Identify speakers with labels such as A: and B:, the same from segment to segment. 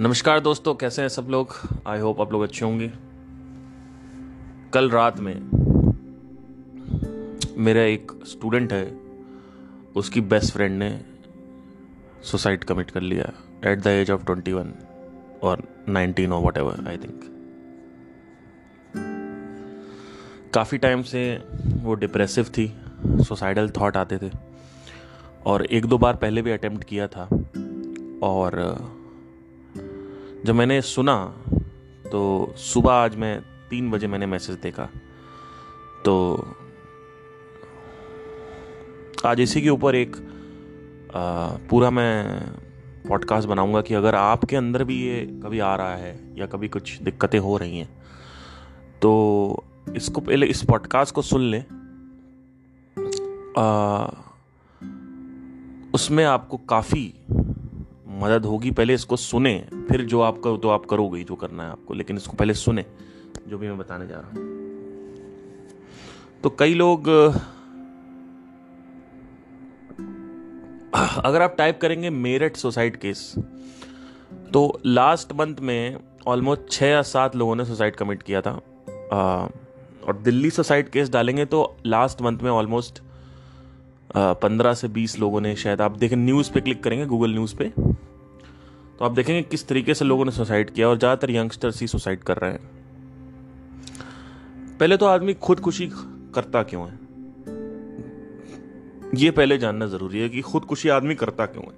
A: नमस्कार दोस्तों, कैसे हैं सब लोग? आई होप आप लोग अच्छे होंगे। कल रात में मेरा एक स्टूडेंट है, उसकी बेस्ट फ्रेंड ने सुसाइड कमिट कर लिया at the age of twenty one और नाइनटीन और वट एवर आई थिंक काफ़ी टाइम से वो डिप्रेसिव थी सुसाइडल थॉट आते थे और एक दो बार पहले भी अटेम्प्ट किया था और जब मैंने सुना तो सुबह आज मैं तीन बजे मैंने मैसेज देखा। तो आज इसी के ऊपर एक आ, पूरा मैं पॉडकास्ट बनाऊँगा कि अगर आपके अंदर भी ये कभी आ रहा है या कभी कुछ दिक्कतें हो रही हैं तो इसको पहले इस पॉडकास्ट को सुन लें। उसमें आपको काफ़ी मदद होगी पहले इसको सुने फिर जो आप करो तो आप करोगे जो करना है आपको लेकिन इसको पहले सुने जो भी मैं बताने जा रहा हूँ। तो कई लोग अगर आप टाइप करेंगे मेरठ सुसाइड केस तो लास्ट मंथ में ऑलमोस्ट छः या सात लोगों ने सुसाइड कमिट किया था। आ, और दिल्ली सुसाइड केस डालेंगे तो लास्ट मंथ में ऑलमोस्ट पंद्रह से बीस लोगों ने शायद आप देखें न्यूज़ पे क्लिक करेंगे गूगल न्यूज़ पे तो आप देखेंगे किस तरीके से लोगों ने सुसाइड किया और ज़्यादातर यंगस्टर्स ही सुसाइड कर रहे हैं। पहले तो आदमी खुदकुशी करता क्यों है? ये पहले जानना ज़रूरी है कि खुदकुशी आदमी करता क्यों है?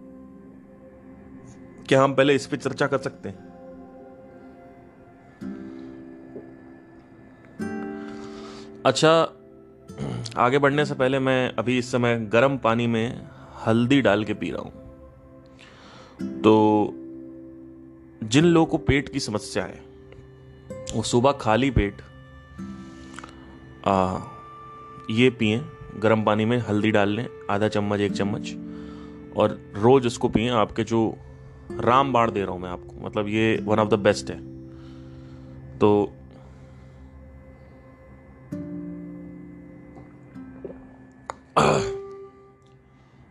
A: क्या हम पहले इस पर चर्चा कर सकते हैं? अच्छा आगे बढ़ने से पहले मैं अभी इस समय गर्म पानी में हल्दी डाल के पी रहा हूँ। तो जिन लोगों को पेट की समस्या है वो सुबह खाली पेट आ, ये पिए गर्म पानी में हल्दी डाल लें आधा चम्मच एक चम्मच और रोज उसको पिए। आपके जो राम बाण दे रहा हूँ मैं आपको मतलब ये वन ऑफ़ द बेस्ट है। तो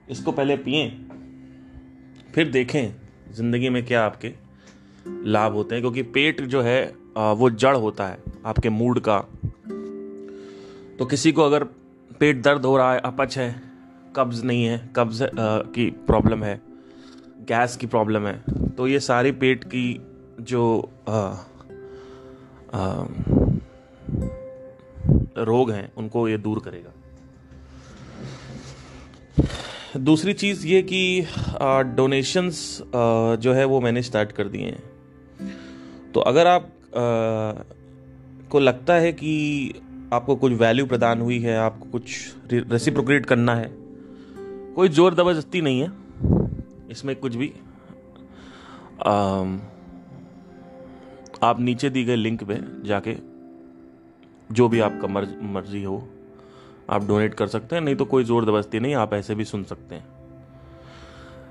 A: इसको पहले पिए फिर देखें ज़िंदगी में क्या आपके लाभ होते हैं क्योंकि पेट जो है वो जड़ होता है आपके मूड का। तो किसी को अगर पेट दर्द हो रहा है अपच है कब्ज नहीं है कब्ज की प्रॉब्लम है गैस की प्रॉब्लम है तो ये सारी पेट की जो आ, आ, रोग हैं उनको ये दूर करेगा। दूसरी चीज़ ये कि डोनेशंस जो है वो मैंने स्टार्ट कर दिए हैं। तो अगर आप आ, को लगता है कि आपको कुछ वैल्यू प्रदान हुई है आपको कुछ रेसिप्रोक्रेट करना है कोई ज़ोर ज़बरदस्ती नहीं है। इसमें कुछ भी आ, आप नीचे दी गए लिंक पे जाके जो भी आपका मर्ज मर्ज़ी हो आप डोनेट कर सकते हैं नहीं तो कोई ज़ोर ज़बरदस्ती नहीं आप ऐसे भी सुन सकते हैं।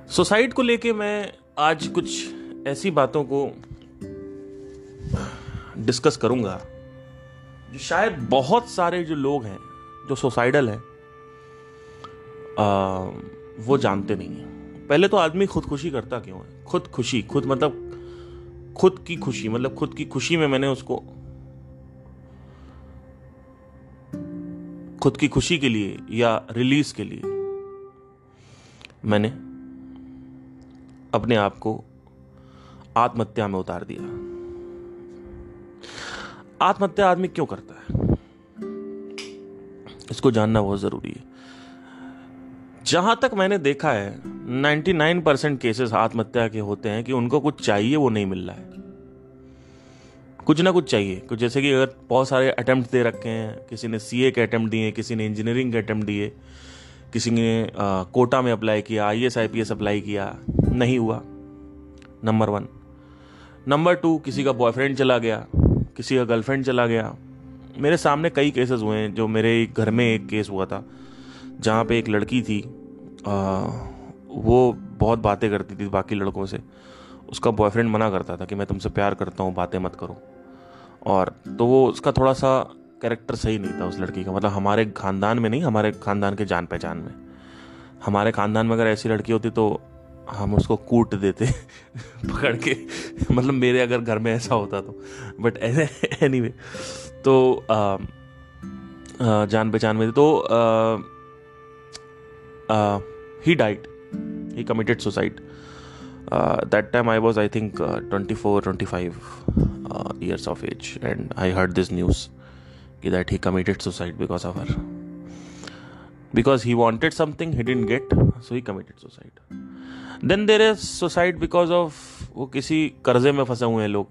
A: सुसाइड को लेके मैं आज कुछ ऐसी बातों को डिस्कस करूँगा। जो शायद बहुत सारे जो लोग हैं, जो सुसाइडल हैं वो जानते नहीं हैं। पहले तो आदमी खुदकुशी करता क्यों है? खुद खुशी खुद मतलब खुद की खुशी मतलब खुद की खुशी में मैंने उसको खुद की खुशी के लिए या रिलीज़ के लिए मैंने अपने आप को आत्महत्या में उतार दिया। आत्महत्या आदमी क्यों करता है? इसको जानना बहुत ज़रूरी है। जहाँ तक मैंने देखा है 99 परसेंट केसेस आत्महत्या के होते हैं कि उनको कुछ चाहिए वो नहीं मिल रहा है। कुछ ना कुछ चाहिए। कुछ जैसे कि अगर बहुत सारे अटेम्प्ट दे रखे हैं किसी ने सीए के अटेम्प्ट दिए किसी ने इंजीनियरिंग के अटेम्प्ट दिए किसी ने आ, कोटा में अप्लाई किया I S I P S apply किया नहीं हुआ। नंबर वन नंबर टू किसी का बॉयफ्रेंड चला गया किसी का गर्लफ्रेंड चला गया। मेरे सामने कई केसेस हुए हैं जो मेरे घर में एक केस हुआ था जहाँ पे एक लड़की थी आ, वो बहुत बातें करती थी बाकी लड़कों से। उसका बॉयफ्रेंड मना करता था कि मैं तुमसे प्यार करता हूँ बातें मत करो। और तो वो उसका थोड़ा सा कैरेक्टर सही नहीं था उस लड़की का। मतलब हमारे खानदान में नहीं हमारे खानदान के जान पहचान में। हमारे खानदान में अगर ऐसी लड़की होती तो हम उसको कूट देते पकड़ के। मतलब मेरे अगर घर में ऐसा होता तो। बट एनी वे तो आ, आ, जान पहचान में तो he died he committed suicide that time I was I think twenty four twenty five years of age and I heard this news कि that he committed suicide because of her because he wanted something he didn't get so he committed suicide. Then there is suicide because of वो किसी कर्जे में फंसे हुए हैं लोग।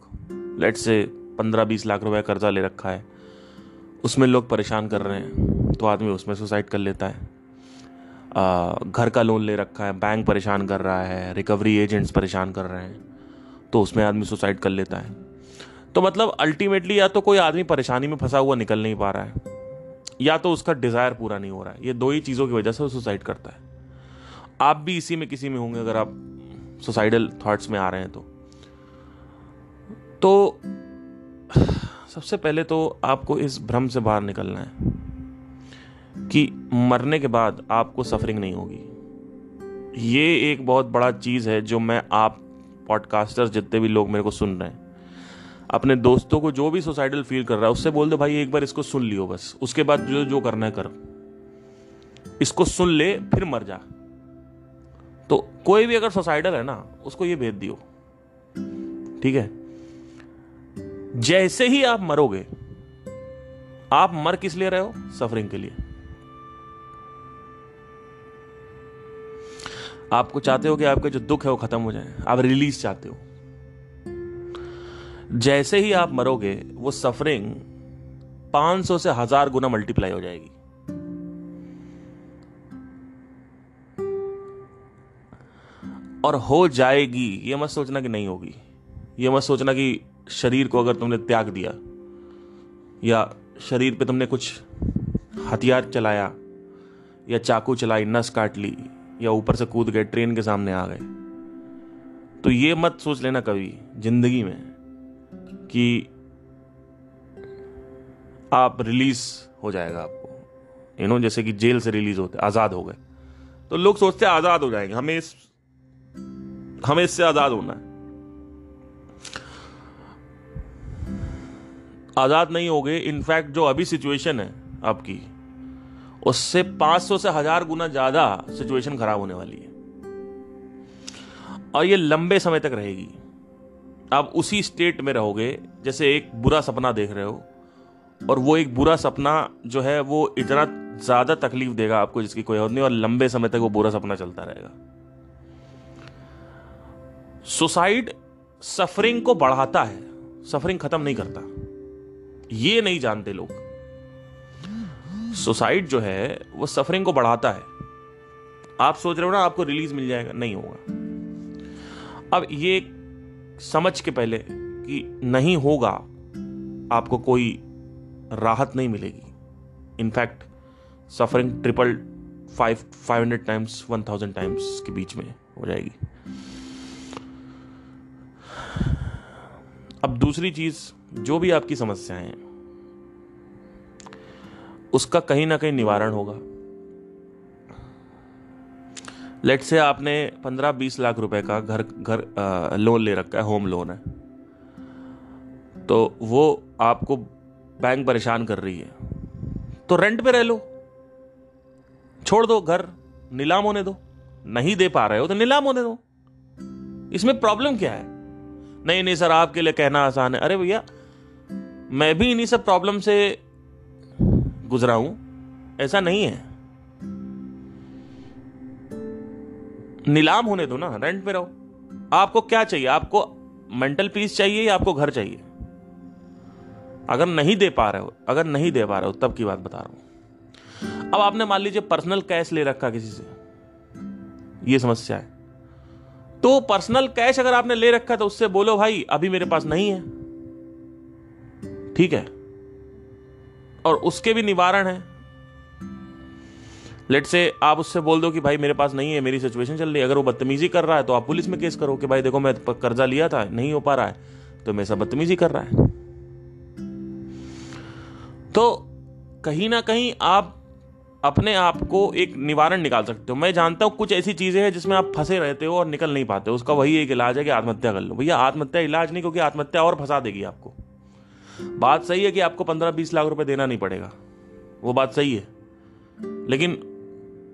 A: Late से पंद्रह बीस लाख रुपए कर्जा ले रखा है। उसमें लोग परेशान कर रहे हैं। तो आदमी उसमें सुसाइड कर लेता है। आ, घर का लोन ले रखा है। बैंक परेशान कर रहा है। रिकवरी एजेंट्स परेशान कर रहे हैं। तो उसमें आदमी सुसाइड कर लेता है। तो मतलब अल्टीमेटली या तो कोई आदमी परेशानी में फंसा हुआ निकल नहीं पा रहा है। या तो उसका डिज़ायर पूरा नहीं हो रहा है। ये दो ही चीज़ों की वजह से वो सुसाइड करता है। आप भी इसी में किसी में होंगे अगर आप सुसाइडल थॉट्स में आ रहे हैं तो। तो सबसे पहले तो आपको इस भ्रम से बाहर निकलना है कि मरने के बाद आपको सफरिंग नहीं होगी। ये एक बहुत बड़ा चीज़ है जो मैं आप पॉडकास्टर्स जितने भी लोग मेरे को सुन रहे हैं, अपने दोस्तों को जो भी सुसाइडल फील कर रहा है, उससे बोल दो, भाई, एक बार इसको सुन लियो बस, उसके बाद जो जो करना है कर। इसको सुन ले, फिर मर जा। तो कोई भी अगर सुसाइडल है ना, उसको ये भेज दियो। ठीक है? जैसे ही आप मरोगे, आप मर किस लिए रहे हो? सफरिंग के लिए। आपको चाहते हो कि आपके जो दुख है वो खत्म हो जाए। आप रिलीज़ चाहते हो। जैसे ही आप मरोगे, वो सफरिंग 500 से हज़ार गुना मल्टीप्लाई हो जाएगी। और हो जाएगी, ये मत सोचना कि नहीं होगी। ये मत सोचना कि शरीर को अगर तुमने त्याग दिया, या शरीर पे तुमने कुछ हथियार चलाया, या चाकू चलाई, नस काट ली, या ऊपर से कूद गए, ट्रेन के सामने आ गए तो ये मत सोच लेना कभी ज़िंदगी में कि आप रिलीज़ हो जाएगा आपको। यू नो जैसे कि जेल से रिलीज़ होते, आज़ाद हो गए। तो लोग सोचते आज़ाद हो जाएँगे। हमें इस हमें इससे आज़ाद होना है। आज़ाद नहीं हो गए इनफैक्ट जो अभी सिचुएशन है आपकी, उससे 500 से हज़ार गुना ज़्यादा सिचुएशन खराब होने वाली है। और ये लंबे समय तक रहेगी। आप उसी स्टेट में रहोगे, जैसे एक बुरा सपना देख रहे हो, और वो एक बुरा सपना जो है, वो इतना ज़्यादा तकलीफ़ देगा आपको, जिसकी कोई और नहीं, और लंबे समय तक वो बुरा सपना चलता रहेगा। सुसाइड सफरिंग को बढ़ाता है, सफरिंग खत्म नहीं करता। ये नहीं जानते लोग। सुसाइड जो है, वो सफरिंग को बढ़ाता है। आप सोच रहे हो ना, आपको रिलीज़ मिल जाएगा, नहीं होगा। अब ये समझ के पहले कि नहीं होगा, आपको कोई राहत नहीं मिलेगी। In fact, suffering triple five five hundred times, one thousand times के बीच में हो जाएगी। अब दूसरी चीज़, जो भी आपकी समस्याएँ हैं, उसका कहीं ना कहीं निवारण होगा। लेट से आपने पंद्रह बीस लाख रुपए का घर घर लोन ले रखा है होम लोन है। तो वो आपको बैंक परेशान कर रही है। तो रेंट पे रह लो। छोड़ दो घर, नीलाम होने दो। नहीं दे पा रहे हो तो नीलाम होने दो। इसमें प्रॉब्लम क्या है? नहीं नहीं सर, आपके लिए कहना आसान है। अरे भैया, मैं भी इन्हीं सब प्रॉब्लम से गुजरा हूँ। ऐसा नहीं है। नीलाम होने दो ना रेंट पे रहो। आपको क्या चाहिए? आपको मेंटल पीस चाहिए या आपको घर चाहिए? अगर नहीं दे पा रहे हो, अगर नहीं दे पा रहे हो, तब की बात बता रहा हूँ। अब आपने मान लीजिए पर्सनल कैश ले रखा किसी से। ये समस्या है। तो पर्सनल कैश अगर आपने ले रखा तो उससे बोलो, भाई, अभी मेरे पास नहीं है। ठीक है? और उसके भी निवारण है। लेट से आप उससे बोल दो कि, भाई, मेरे पास नहीं है, मेरी सिचुएशन चल रही है। अगर वो बदतमीजी कर रहा है तो आप पुलिस में केस करो कि, भाई, देखो, मैं कर्जा लिया था, नहीं हो पा रहा है। तो मेरे साथ बदतमीजी कर रहा है। तो कहीं ना कहीं आप अपने आप को एक निवारण निकाल सकते हो। मैं जानता हूँ कुछ ऐसी चीज़ें हैं जिसमें आप फंसे रहते हो और निकल नहीं पाते उसका वही एक इलाज है कि आत्महत्या कर लो। भैया, आत्महत्या इलाज नहीं, क्योंकि आत्महत्या और फंसा देगी आपको। बात सही है कि आपको पंद्रह बीस लाख रुपए देना नहीं पड़ेगा। वो बात सही है। लेकिन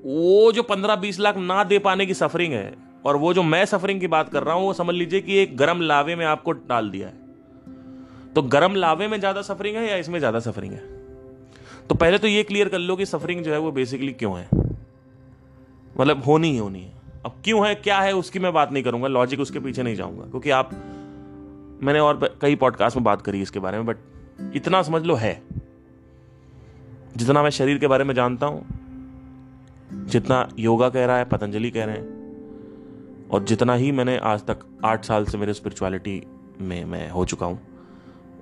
A: वो जो पंद्रह बीस लाख ना दे पाने की सफरिंग है और वो जो मैं सफरिंग की बात कर रहा हूँ, वो समझ लीजिए कि एक गर्म लावे में आपको डाल दिया है। तो गर्म लावे में ज़्यादा सफरिंग है या इसमें ज़्यादा सफरिंग है? तो पहले तो ये क्लियर कर लो कि सफरिंग जो है वो बेसिकली क्यों है? मतलब होनी ही होनी है। अब क्यों है, क्या है, उसकी मैं बात नहीं करूँगा लॉजिक उसके पीछे नहीं जाऊँगा, क्योंकि आप, मैंने और कई पॉडकास्ट में बात करी इसके बारे में बट इतना समझ लो है। जितना मैं शरीर के बारे में जानता हूँ, जितना योगा कह रहा है, पतंजलि कह रहे हैं, और जितना ही मैंने आज तक आठ साल से मेरे स्पिरिचुअलिटी में मैं हो चुका हूँ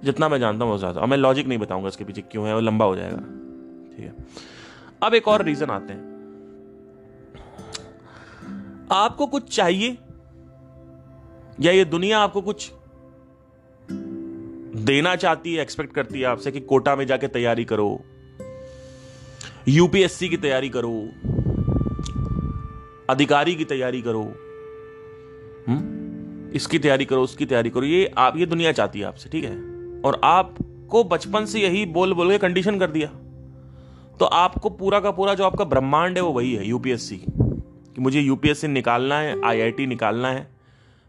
A: जितना मैं जानता हूँ ज़्यादा। और मैं लॉजिक नहीं बताऊँगा इसके पीछे क्यों है, वो लंबा हो जाएगा। ठीक है। अब एक और रीज़न आते हैं। आपको कुछ चाहिए? या ये दुनिया आपको कुछ देना चाहती है एक्सपेक्ट करती है आपसे कि कोटा में जाके तैयारी करो यूपीएससी की तैयारी करो, अधिकारी की तैयारी करो हुँ? हम्म? इसकी तैयारी करो, उसकी तैयारी करो। ये आप, ये दुनिया चाहती है आपसे, ठीक है? और आपको बचपन से यही बोल बोल के कंडीशन कर दिया। तो आपको पूरा का पूरा जो आपका ब्रह्मांड है वो वही है यूपीएससी कि। मुझे यूपीएससी निकालना है आईआईटी निकालना है,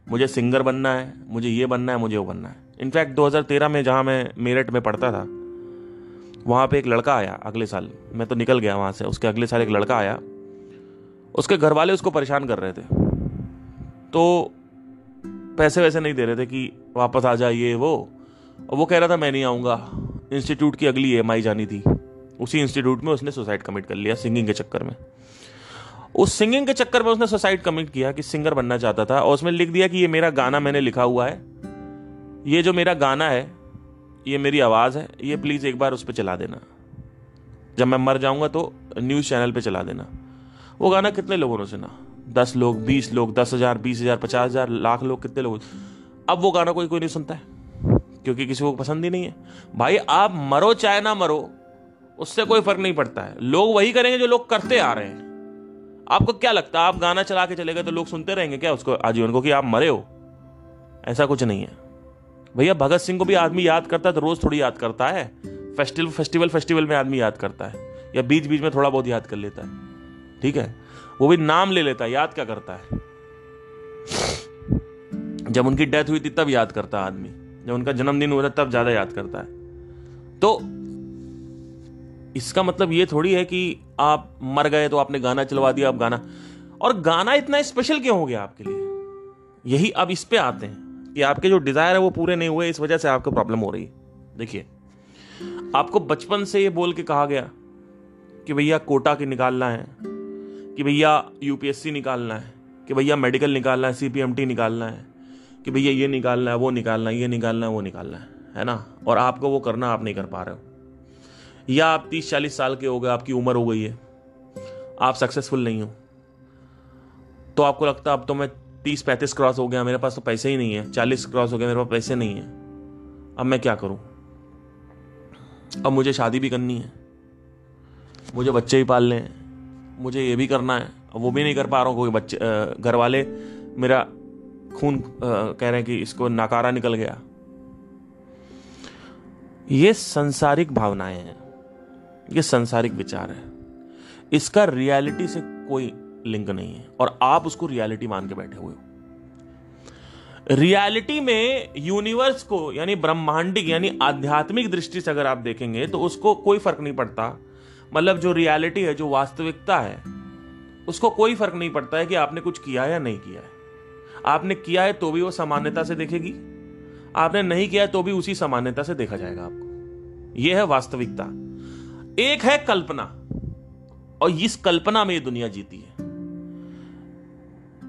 A: मुझे सिंगर बनना है, मुझे ये बनना है, मुझे वो बनना है। इनफैक्ट 2013 में जहाँ मैं मेरठ में पढ़ता था, वहाँ पे एक लड़का आया अगले साल। मैं तो निकल गया वहाँ से, उसके अगले साल एक लड़का आया। उसके घर वाले उसको परेशान कर रहे थे। तो पैसे वैसे नहीं दे रहे थे कि वापस आ जाइए वो। और वो कह रहा था, मैं नहीं आऊँगा। इंस्टीट्यूट की अगली ई जानी थी। उसी इंस्टीट्यूट में उसने सुसाइड कमिट कर लिया, सिंगिंग के चक्कर में। उस सिंगिंग के चक्कर में उसने सुसाइड कमिट किया कि सिंगर बनना चाहता था और उसमें लिख दिया कि ये मेरा गाना मैंने लिखा हुआ है। ये जो मेरा गाना है, ये मेरी आवाज़ है, ये प्लीज़ एक बार उस पर चला देना। जब मैं मर जाऊँगा तो न्यूज़ चैनल पे चला देना। वो गाना कितने लोगों ने सुना? दस लोग, बीस लोग, दस हज़ार, बीस हज़ार, पचास हज़ार, लाख लोग कितने लोग अब वो गाना कोई कोई नहीं सुनता है। क्योंकि किसी को पसंद ही नहीं है। भाई, आप मरो चाहे ना मरो, उससे कोई फ़र्क नहीं पड़ता है। लोग वही करेंगे जो लोग करते आ रहे हैं। आपको क्या लगता है, आप गाना चला के चले गए तो लोग सुनते रहेंगे क्या उसको, आजीवन को, कि आप मरे हो? ऐसा कुछ नहीं है। भैया, भगत सिंह को भी आदमी याद करता है तो रोज थोड़ी याद करता है। फेस्टिवल फेस्टिवल फेस्टिवल में आदमी याद करता है। या बीच बीच में थोड़ा बहुत याद कर लेता है। ठीक है? वो भी नाम ले लेता है, याद क्या करता है? जब उनकी डेथ हुई थी, तब याद करता आदमी। जब उनका जन्मदिन हुआ था, तब ज़्यादा याद करता है। तो इसका मतलब ये थोड़ी है कि आप मर गए तो आपने गाना चलवा दिया, आप गाना और गाना इतना स्पेशल क्यों हो गया आपके लिए? यही अब इस पे आते हैं कि आपके जो डिज़ायर है, वो पूरे नहीं हुए, इस वजह से आपको प्रॉब्लम हो रही है। देखिए, आपको बचपन से ये बोल के कहा गया कि भैया कोटा के निकालना है, कि भैया यूपीएससी निकालना है, कि भैया मेडिकल निकालना है सीपीएमटी निकालना है। कि भैया ये निकालना है, वो निकालना है, ये निकालना है, वो निकालना है है ना? और आपको वो करना, आप नहीं कर पा रहे हो। या आप तीस चालीस साल के हो गए, आपकी उम्र हो गई है, आप सक्सेसफुल नहीं हो तो आपको लगता है अब तो मैं तीस पैंतीस क्रॉस हो गया, मेरे पास तो पैसे ही नहीं है, चालीस क्रॉस हो गया, मेरे पास पैसे नहीं है, अब मैं क्या करूँ? अब मुझे शादी भी करनी है, मुझे बच्चे भी पालने हैं, मुझे ये भी करना है वो भी नहीं कर पा रहा हूँ, क्योंकि बच्चे घर वाले मेरा खून कह रहे हैं कि इसको नकारा निकल गया। ये संसारिक भावनाएँ हैं, ये संसारिक विचार है। इसका रियलिटी से कोई लिंक नहीं है, और आप उसको रियलिटी मान के बैठे हुए हो। रियलिटी में यूनिवर्स को, यानी ब्रह्मांडिक, यानी आध्यात्मिक दृष्टि से अगर आप देखेंगे तो उसको कोई फ़र्क नहीं पड़ता। मतलब जो रियलिटी है, जो वास्तविकता है, उसको कोई फ़र्क नहीं पड़ता है कि आपने कुछ किया या नहीं किया है। आपने किया है तो भी वो सामान्यता से देखेगी। आपने नहीं किया है तो भी उसी सामान्यता से देखा जाएगा आपको। यह है वास्तविकता। एक है कल्पना, और इस कल्पना में ये दुनिया जीती है।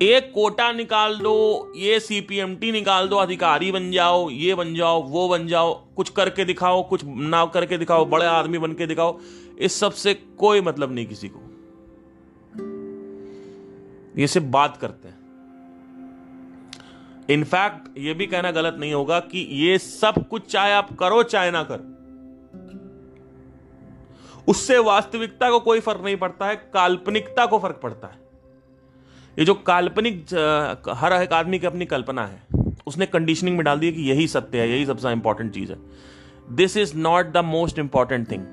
A: एक कोटा निकाल दो, ये सीपीएमटी निकाल दो, अधिकारी बन जाओ, ये बन जाओ, वो बन जाओ, कुछ करके दिखाओ, कुछ ना करके दिखाओ, बड़े आदमी बन के दिखाओ, इस सबसे कोई मतलब नहीं किसी को। ये सिर्फ़ बात करते हैं। इनफैक्ट ये भी कहना गलत नहीं होगा कि ये सब कुछ चाहे आप करो, चाहे ना करो। उससे वास्तविकता को कोई फ़र्क नहीं पड़ता है, काल्पनिकता को फ़र्क पड़ता है। ये जो काल्पनिक हर एक आदमी की अपनी कल्पना है, उसने कंडीशनिंग में डाल दिया कि यही सत्य है, यही सबसे इंपॉर्टेंट चीज़ है। This is not the most important thing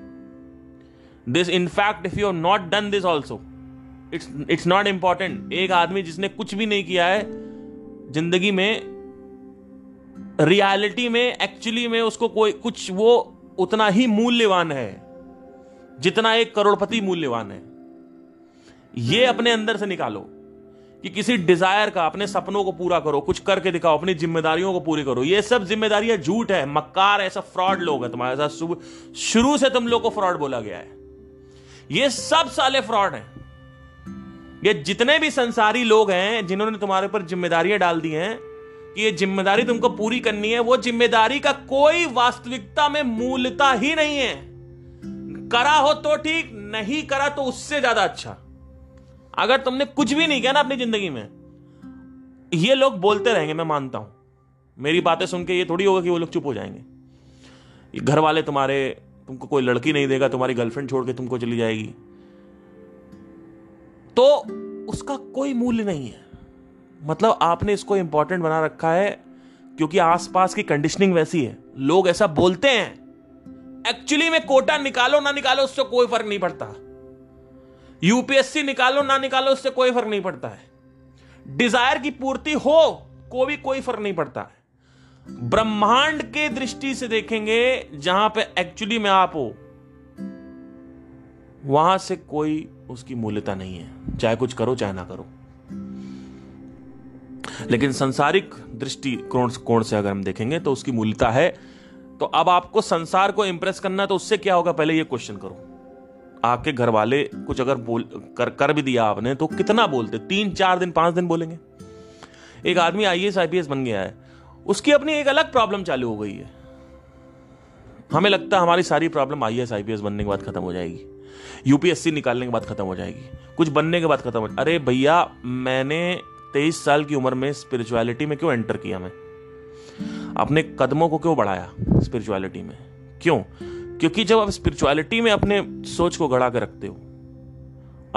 A: this in fact if you have not done this also it's it's not important एक आदमी जिसने कुछ भी नहीं किया है ज़िंदगी में रियलिटी में एक्चुअली में उसको कोई कुछ वो उतना ही मूल्यवान है, जितना एक करोड़पति मूल्यवान है। ये अपने अंदर से निकालो कि किसी डिज़ायर का, अपने सपनों को पूरा करो, कुछ करके दिखाओ, अपनी जिम्मेदारियों को पूरी करो। ये सब जिम्मेदारियाँ झूठ है, मक्कार ऐसा फ्रॉड लोग है तुम्हारे साथ। शुरू से तुम लोग को फ्रॉड बोला गया है। ये सब साले फ्रॉड हैं। ये जितने भी संसारी लोग हैं, जिन्होंने तुम्हारे ऊपर जिम्मेदारियाँ डाल दी हैं, कि ये ज़िम्मेदारी तुमको पूरी करनी है, वो ज़िम्मेदारी का कोई वास्तविकता में मूलता ही नहीं है। करा हो तो ठीक, नहीं करा तो उससे ज़्यादा अच्छा। अगर तुमने कुछ भी नहीं किया ना अपनी ज़िंदगी में, ये लोग बोलते रहेंगे, मैं मानता हूँ। मेरी बातें सुन के ये थोड़ी होगा कि वो लोग चुप हो जाएँगे। घर वाले तुम्हारे, तुमको कोई लड़की नहीं देगा, तुम्हारी गर्लफ्रेंड छोड़ के तुमको चली जाएगी। तो उसका कोई मूल्य नहीं है। मतलब आपने इसको इंपॉर्टेंट बना रखा है, क्योंकि आसपास की कंडीशनिंग वैसी है। लोग ऐसा बोलते हैं एक्चुअली में कोटा निकालो ना निकालो, उससे कोई फ़र्क नहीं पड़ता। यूपीएससी निकालो ना निकालो, उससे कोई फ़र्क नहीं पड़ता है। डिज़ायर की पूर्ति हो, को भी कोई फ़र्क नहीं पड़ता है। ब्रह्मांड के दृष्टि से देखेंगे, जहाँ पे एक्चुअली में आप हो, वहाँ से कोई उसकी मूल्यता नहीं है। चाहे कुछ करो, चाहे ना करो। लेकिन संसारिक दृष्टि कोण से अगर हम देखेंगे तो उसकी मूल्यता है तो अब आपको संसार को इंप्रेस करना तो उससे क्या होगा? पहले ये क्वेश्चन करो। आपके घर वाले कुछ अगर बोल, कर कर भी दिया आपने तो कितना बोलते? तीन, चार दिन, पाँच दिन बोलेंगे। एक आदमी आई एस आईपीएस बन गया है। उसकी अपनी एक अलग प्रॉब्लम चालू हो गई है। हमें लगता है हमारी सारी प्रॉब्लम आई एस आईपीएस बनने के बाद खत्म हो जाएगी। यूपीएससी निकालने के बाद खत्म हो जाएगी। कुछ बनने के बाद खत्म हो अरे भैया, मैंने तेईस साल की उम्र में स्पिरिचुअलिटी में क्यों एंटर किया मैं? अपने कदमों को क्यों बढ़ाया स्पिरिचुअलिटी में? क्यों? क्योंकि जब आप स्पिरिचुअलिटी में अपने सोच को गड़ा कर रखते हो,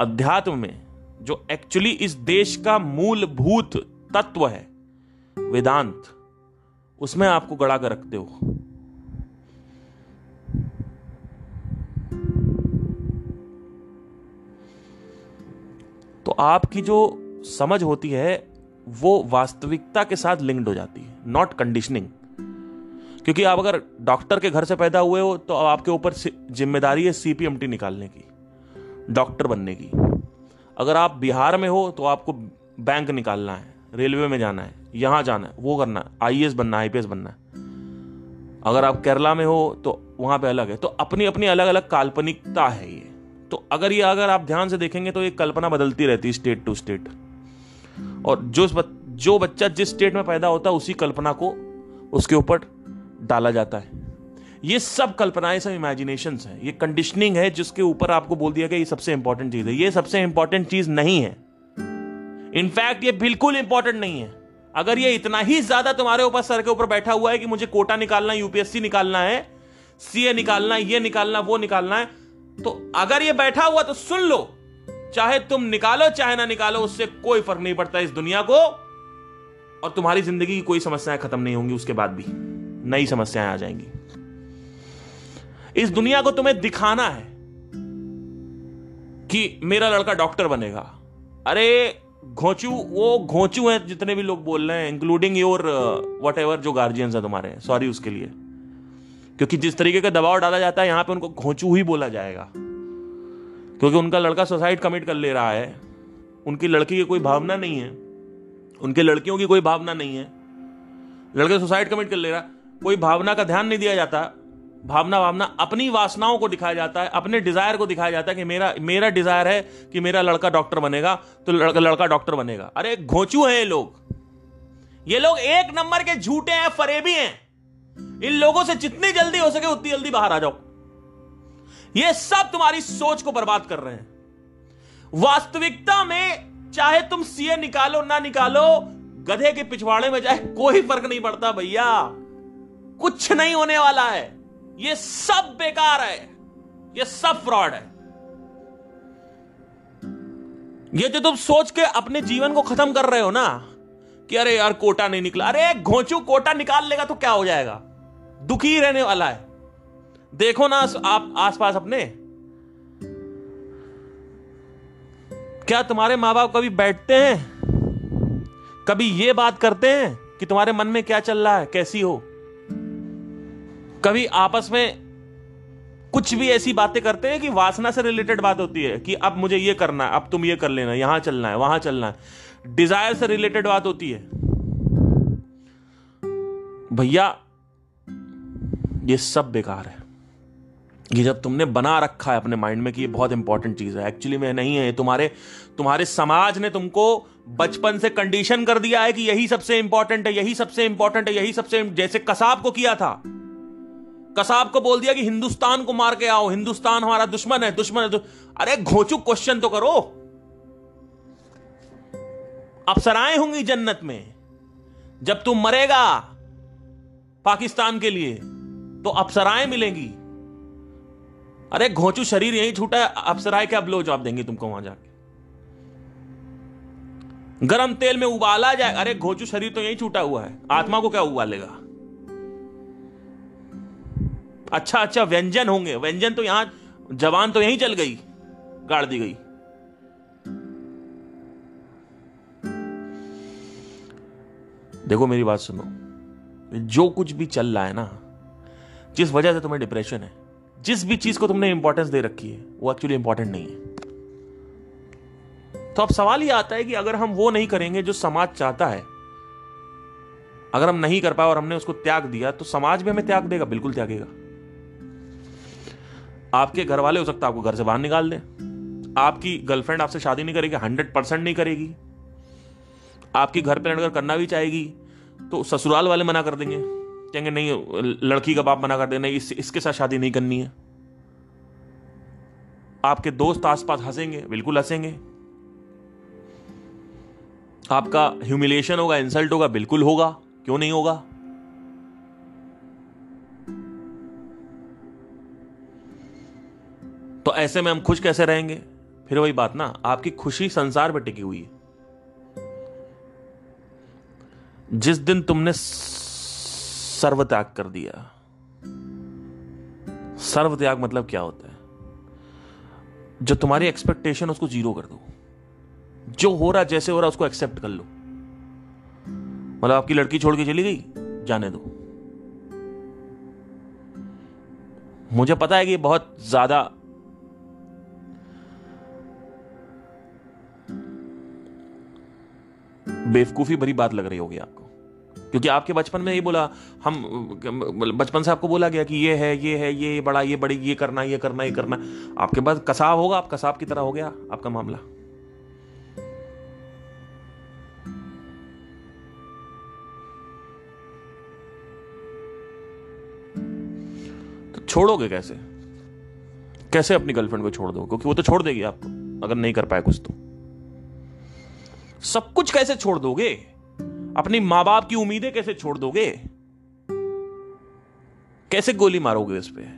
A: अध्यात्म में जो एक्चुअली इस देश का मूलभूत तत्व है, वेदांत, उसमें आपको गड़ा कर रखते हो। तो आपकी जो समझ होती है, वो वास्तविकता के साथ लिंक्ड हो जाती है नॉट कंडीशनिंग क्योंकि आप अगर डॉक्टर के घर से पैदा हुए हो तो आपके ऊपर ज़िम्मेदारी है सीपीएमटी निकालने की डॉक्टर बनने की. अगर आप बिहार में हो तो आपको बैंक निकालना है रेलवे में जाना है, यहाँ जाना है, वो करना है आईएएस बनना है आईपीएस बनना है. अगर आप केरला में हो तो वहाँ पे अलग है. तो अपनी अपनी अलग अलग काल्पनिकता है ये. तो अगर ये अगर आप ध्यान से देखेंगे तो ये कल्पना बदलती रहती है स्टेट टू स्टेट। और जो जो बच्चा जिस स्टेट में पैदा होता है, उसी कल्पना को उसके ऊपर डाला जाता है। ये सब कल्पनाएँ, सब इमेजिनेशन है। ये कंडीशनिंग है जिसके ऊपर आपको बोल दिया गया ये सबसे इंपॉर्टेंट चीज़ है। ये सबसे इंपॉर्टेंट चीज़ नहीं है। इनफैक्ट ये बिल्कुल इंपॉर्टेंट नहीं है। अगर ये इतना ही ज़्यादा तुम्हारे ऊपर, सर के ऊपर बैठा हुआ है कि मुझे कोटा निकालना यूपीएससी निकालना है सीए निकालना ये निकालना वो निकालना है तो अगर ये बैठा हुआ तो सुन लो। चाहे तुम निकालो, चाहे ना निकालो, उससे कोई फ़र्क नहीं पड़ता इस दुनिया को। और तुम्हारी ज़िंदगी की कोई समस्याएँ खत्म नहीं होंगी, उसके बाद भी नई समस्याएँ आ जाएँगी। इस दुनिया को तुम्हें दिखाना है कि मेरा लड़का डॉक्टर बनेगा। अरे, घोचू, वो घोचू हैं जितने भी लोग बोल रहे हैं इंक्लूडिंग योर वट एवर जो गार्जियंस है तुम्हारे सॉरी उसके लिए। क्योंकि जिस तरीके का दबाव डाला जाता है, यहाँ पे उनको घोंचू ही बोला जाएगा। क्योंकि उनका लड़का सुसाइड कमिट कर ले रहा है। उनकी लड़की की कोई भावना नहीं है। उनके लड़कियों की कोई भावना नहीं है। लड़के सुसाइड कमिट कर ले रहा कोई भावना का ध्यान नहीं दिया जाता। भावना भावना अपनी वासनाओं को दिखाया जाता है, अपने डिज़ायर को दिखाया जाता है कि मेरा मेरा डिज़ायर है कि मेरा लड़का डॉक्टर बनेगा तो लड़का लड़का डॉक्टर बनेगा। अरे, घोचू है ये लोग। ये लोग एक नंबर के झूठे हैं, फरेबी हैं। इन लोगों से जितनी जल्दी हो सके उतनी जल्दी बाहर आ जाओ। ये सब तुम्हारी सोच को बर्बाद कर रहे हैं। वास्तविकता में चाहे तुम सीए निकालो ना निकालो, गधे के पिछवाड़े में जाए कोई फ़र्क नहीं पड़ता भैया। कुछ नहीं होने वाला है। ये सब बेकार है। ये सब फ्रॉड है। ये जो तुम सोच के अपने जीवन को खत्म कर रहे हो ना, कि अरे यार कोटा नहीं निकला, अरे घोंचू कोटा निकाल लेगा तो क्या हो जाएगा? दुखी रहने वाला है। देखो ना आप आसपास अपने। क्या तुम्हारे माँ बाप कभी बैठते हैं? कभी ये बात करते हैं कि तुम्हारे मन में क्या चल रहा है, कैसी हो? कभी आपस में कुछ भी ऐसी बातें करते हैं कि वासना से रिलेटेड बात होती है कि अब मुझे ये करना है, अब तुम ये कर लेना, यहाँ चलना है, वहाँ चलना है। डिज़ायर से रिलेटेड बात होती है। भैया ये सब बेकार है। ये जब तुमने बना रखा है अपने माइंड में कि ये बहुत इंपॉर्टेंट चीज़ है। एक्चुअली में नहीं है तुम्हारे तुम्हारे समाज ने तुमको बचपन से कंडीशन कर दिया है कि यही सबसे इंपॉर्टेंट है, यही सबसे इंपॉर्टेंट है, यही सबसे जैसे कसाब को किया था। कसाब को बोल दिया कि हिंदुस्तान को मार के आओ, हिंदुस्तान हमारा दुश्मन है दुश्मन है अरे घोचुक क्वेश्चन तो करो। अप्सराएँ होंगी जन्नत में, जब तू मरेगा पाकिस्तान के लिए। तो अप्सराएँ मिलेंगी। अरे, घोंचू शरीर यही छूटा है, अप्सराएँ क्या ब्लो जॉब देंगे तुमको वहाँ जाके? गरम तेल में उबाला जाए, अरे, घोचू शरीर तो यही छूटा हुआ है, आत्मा को क्या उबालेगा? अच्छा अच्छा व्यंजन होंगे, व्यंजन तो यहाँ, जवान तो यहीं चल गई, गाड़ दी गई। देखो मेरी बात सुनो, जो कुछ भी चल रहा है ना जिस वजह से तुम्हें डिप्रेशन है, जिस भी चीज़ को तुमने इंपॉर्टेंस दे रखी है, वो एक्चुअली इंपॉर्टेंट नहीं है। तो अब सवाल ये आता है कि अगर हम वो नहीं करेंगे जो समाज चाहता है, अगर हम नहीं कर पाए और हमने उसको त्याग दिया तो समाज भी हमें त्याग देगा, बिल्कुल त्यागेगा। आपके घर वाले हो सकता है आपको घर से बाहर निकाल दें। आपकी गर्लफ्रेंड आपसे शादी नहीं करेगी हंड्रेड परसेंट नहीं करेगी। आपकी घर पर लड़कर करना भी चाहेगी तो ससुराल वाले मना कर देंगे। कहेंगे नहीं लड़की का बाप मना कर देना इस, इसके साथ शादी नहीं करनी है। आपके दोस्त आसपास हंसेंगे बिल्कुल हंसेंगे। आपका ह्यूमिलेशन होगा इंसल्ट होगा बिल्कुल होगा। क्यों नहीं होगा? तो ऐसे में हम खुश कैसे रहेंगे? फिर वही बात ना आपकी खुशी संसार पर टिकी हुई है। जिस दिन तुमने सर्व त्याग कर दिया। सर्व त्याग मतलब क्या होता है? जो तुम्हारी एक्सपेक्टेशन उसको ज़ीरो कर दो। जो हो रहा, जैसे हो रहा, उसको एक्सेप्ट कर लो। मतलब आपकी लड़की छोड़ के चली गई, जाने दो। मुझे पता है कि बहुत ज़्यादा बेवकूफ़ी भरी बात लग रही होगी आपको। क्योंकि आपके बचपन में ये बोला, हम, बचपन से आपको बोला गया कि ये है ये है, ये बड़ा, ये बड़ी, ये करना ये करना ये करना। आपके पास कसाब होगा, आप कसाब की तरह हो गया आपका मामला। तो छोड़ोगे कैसे? कैसे अपनी गर्लफ्रेंड को छोड़ दो क्योंकि वो तो छोड़ देगी आपको, अगर नहीं कर पाए कुछ तो। सब कुछ कैसे छोड़ दोगे? अपनी माँ बाप की उम्मीदें कैसे छोड़ दोगे? कैसे गोली मारोगे इस पर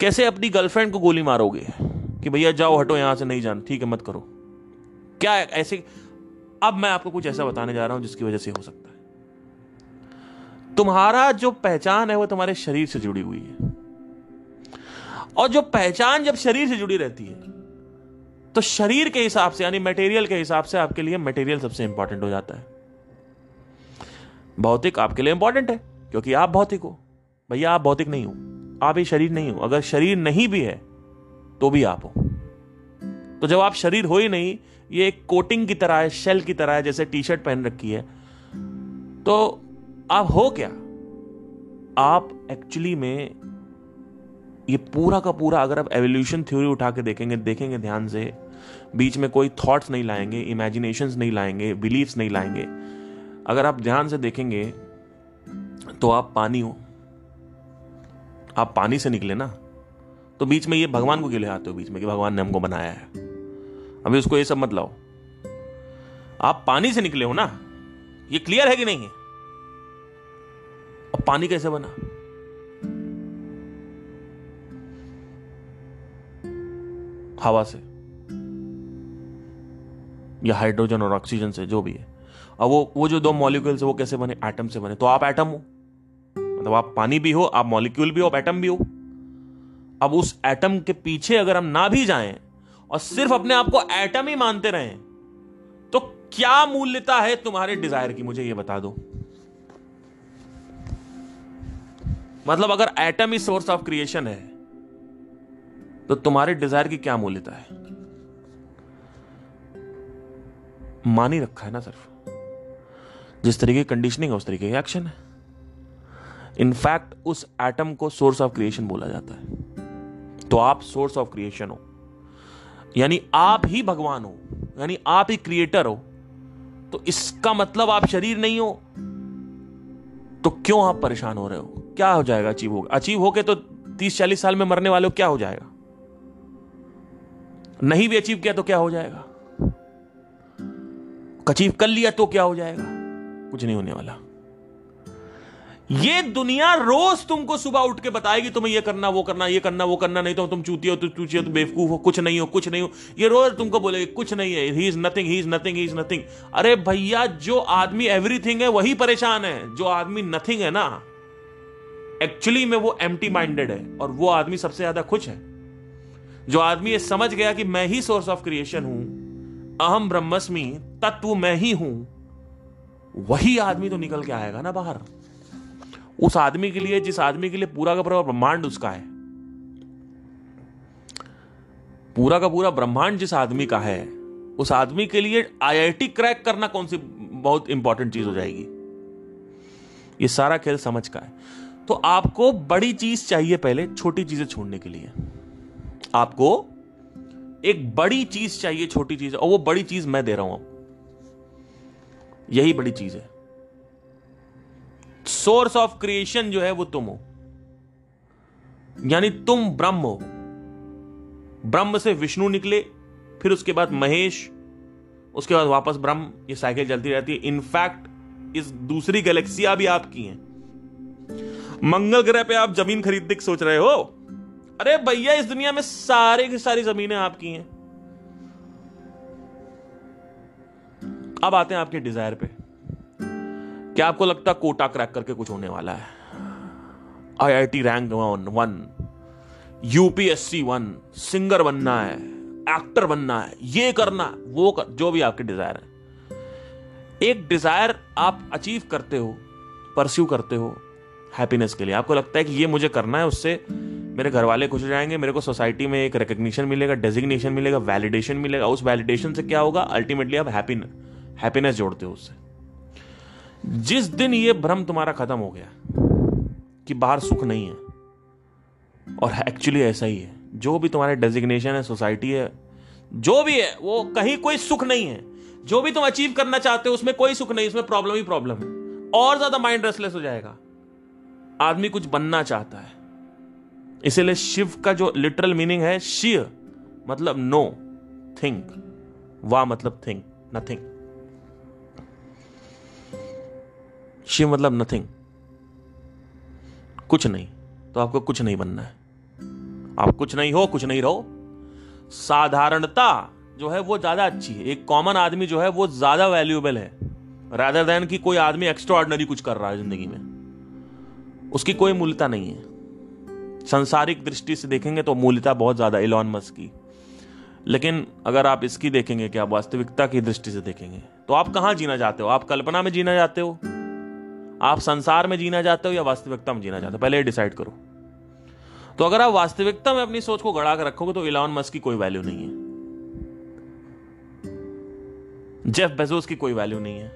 A: कैसे अपनी गर्लफ्रेंड को गोली मारोगे कि भैया जाओ हटो यहाँ से, नहीं जान, ठीक है, मत करो। क्या ऐसे, अब मैं आपको कुछ ऐसा बताने जा रहा हूँ जिसकी वजह से हो सकता है। तुम्हारा जो पहचान है वो तुम्हारे शरीर से जुड़ी हुई है। और जो पहचान जब शरीर से जुड़ी रहती है तो शरीर के हिसाब से, यानी मटेरियल के हिसाब से आपके लिए मटेरियल सबसे इंपॉर्टेंट हो जाता है। भौतिक आपके लिए इंपॉर्टेंट है, क्योंकि आप भौतिक हो। भैया, आप भौतिक नहीं हो। आप ही शरीर नहीं हो। अगर शरीर नहीं भी है तो भी आप हो। तो जब आप शरीर हो ही नहीं, ये एक कोटिंग की तरह है शेल की तरह है, जैसे टी शर्ट पहन रखी है। तो आप हो क्या? आप एक्चुअली में ये पूरा का पूरा अगर आप एवोल्यूशन थ्योरी उठा के देखेंगे देखेंगे ध्यान से, बीच में कोई थॉट्स नहीं लाएँगे इमेजिनेशंस नहीं लाएँगे बिलीव्स नहीं लाएँगे अगर आप ध्यान से देखेंगे तो आप पानी हो। आप पानी से निकले ना तो बीच में ये भगवान को क्यों ले आते हो, बीच में कि भगवान ने हमको बनाया है। अभी उसको ये सब मत लाओ। आप पानी से निकले हो ना, ये क्लियर है कि नहीं है? पानी कैसे बना? हवा से, या हाइड्रोजन और ऑक्सीजन से, जो भी है। अब वो वो जो दो मॉलिक्यूल्स वो कैसे बने? एटम से बने। तो आप एटम हो। मतलब आप पानी भी हो, आप मॉलिक्यूल भी हो, आप एटम भी हो। अब उस एटम के पीछे अगर हम ना भी जाएँ और सिर्फ़ अपने आप को एटम ही मानते रहें तो क्या मूल्यता है तुम्हारे डिज़ायर की? मुझे ये बता दो। मतलब अगर एटम ही सोर्स ऑफ़ क्रिएशन है तो तुम्हारे डिज़ायर की क्या मूल्यता है? मान ही रखा है ना सिर्फ़। जिस तरीके की कंडीशनिंग है, उस तरीके का एक्शन है। इनफैक्ट उस एटम को सोर्स ऑफ़ क्रिएशन बोला जाता है। तो आप सोर्स ऑफ़ क्रिएशन हो। यानी आप ही भगवान हो। यानी आप ही क्रिएटर हो। तो इसका मतलब आप शरीर नहीं हो। तो क्यों आप परेशान हो रहे हो? क्या हो जाएगा अचीव होगा अचीव होके तो तीस चालीस साल में मरने वाले हो, क्या हो जाएगा? नहीं भी अचीव किया तो क्या हो जाएगा? अचीव कर लिया तो क्या हो जाएगा? कुछ नहीं होने वाला। ये दुनिया रोज तुमको सुबह उठ के बताएगी, तुम्हें ये करना, वो करना, ये करना, वो करना, नहीं तो तुम चूती हो तो चूची हो तो बेवकूफ़ हो, कुछ नहीं हो, कुछ नहीं हो। ये रोज तुमको बोलेगी, कुछ नहीं है he is nothing he is nothing he is nothing अरे भैया, जो आदमी एवरीथिंग है, वही परेशान है। जो आदमी नथिंग है ना एक्चुअली में वो एम्प्टी माइंडेड है, और वो आदमी सबसे ज़्यादा खुश है। जो आदमी ये समझ गया कि मैं ही सोर्स ऑफ़ क्रिएशन हूँ, अहम ब्रह्मस्मि, तत्व मैं ही हूँ वही आदमी तो निकल के आएगा ना बाहर। उस आदमी के लिए, जिस आदमी के लिए पूरा का पूरा ब्रह्मांड उसका है। पूरा का पूरा ब्रह्मांड जिस आदमी का है, उस आदमी के लिए आईआईटी क्रैक करना कौन सी बहुत इंपॉर्टेंट चीज़ हो जाएगी? ये सारा खेल समझ का है। तो आपको बड़ी चीज़ चाहिए पहले, छोटी चीज़ें छोड़ने के लिए। आपको एक बड़ी चीज़ चाहिए, छोटी चीज़, और वो बड़ी चीज़ मैं दे रहा हूँ यही बड़ी चीज़ है। सोर्स ऑफ़ क्रिएशन जो है वो तुम हो। यानी तुम ब्रह्म हो। ब्रह्म से विष्णु निकले, फिर उसके बाद महेश, उसके बाद वापस ब्रह्म, ये साइकिल चलती रहती है। इनफैक्ट इस दूसरी गैलेक्सिया भी आपकी हैं। मंगल ग्रह पे आप ज़मीन खरीदने की सोच रहे हो? अरे भैया, इस दुनिया में सारे की सारी जमीनें आपकी हैं। अब आते हैं आपके डिज़ायर पे। क्या आपको लगता है कोटा क्रैक करके कुछ होने वाला है? IIT rank one one UPSC one singer बनना है एक्टर बनना है ये करना वो कर, जो भी आपके डिज़ायर है। एक डिज़ायर आप अचीव करते हो परस्यू करते हो हैप्पीनेस के लिए। आपको लगता है कि ये मुझे करना है उससे मेरे घर वाले खुश जाएँगे मेरे को सोसाइटी में एक रिकग्निशन मिलेगा डेजिग्नेशन मिलेगा वैलिडेशन मिलेगा। उस वैलिडेशन से क्या होगा? अल्टीमेटली आप हैप्पी हैप्पीनेस जोड़ते हो उससे। जिस दिन ये भ्रम तुम्हारा खत्म हो गया कि बाहर सुख नहीं है, और एक्चुअली ऐसा ही है, जो भी तुम्हारे डेजिग्नेशन है सोसाइटी है, जो भी है, वो कहीं कोई सुख नहीं है। जो भी तुम अचीव करना चाहते हो, उसमें कोई सुख नहीं, उसमें प्रॉब्लम ही प्रॉब्लम है। और ज़्यादा माइंड रेस्टलेस हो जाएगा। आदमी कुछ बनना चाहता है। इसीलिए शिव का जो लिटरल मीनिंग है शिव मतलब नो थिंक वा मतलब थिंक नथिंग शिव मतलब नथिंग कुछ नहीं तो आपको कुछ नहीं बनना है। आप कुछ नहीं हो, कुछ नहीं रहो। साधारणता जो है वो ज़्यादा अच्छी है। एक कॉमन आदमी जो है वो ज़्यादा वैल्यूएबल है। रादर देन कि कोई आदमी एक्स्ट्रा ऑर्डनरी कुछ कर रहा है ज़िंदगी में। उसकी कोई मूल्यता नहीं है। संसारिक दृष्टि से देखेंगे तो मूल्यता बहुत ज़्यादा इलॉन मस्क की। लेकिन अगर आप इसकी देखेंगे कि आप वास्तविकता की दृष्टि से देखेंगे तो आप कहाँ जीना चाहते हो? आप कल्पना में जीना चाहते हो? आप संसार में जीना चाहते हो या वास्तविकता में जीना चाहते हो? पहले ये डिसाइड करो। तो अगर आप वास्तविकता में अपनी सोच को गड़ा कर रखोगे तो इलॉन मस्क की कोई वैल्यू नहीं है। जेफ बेजोस की कोई वैल्यू नहीं है।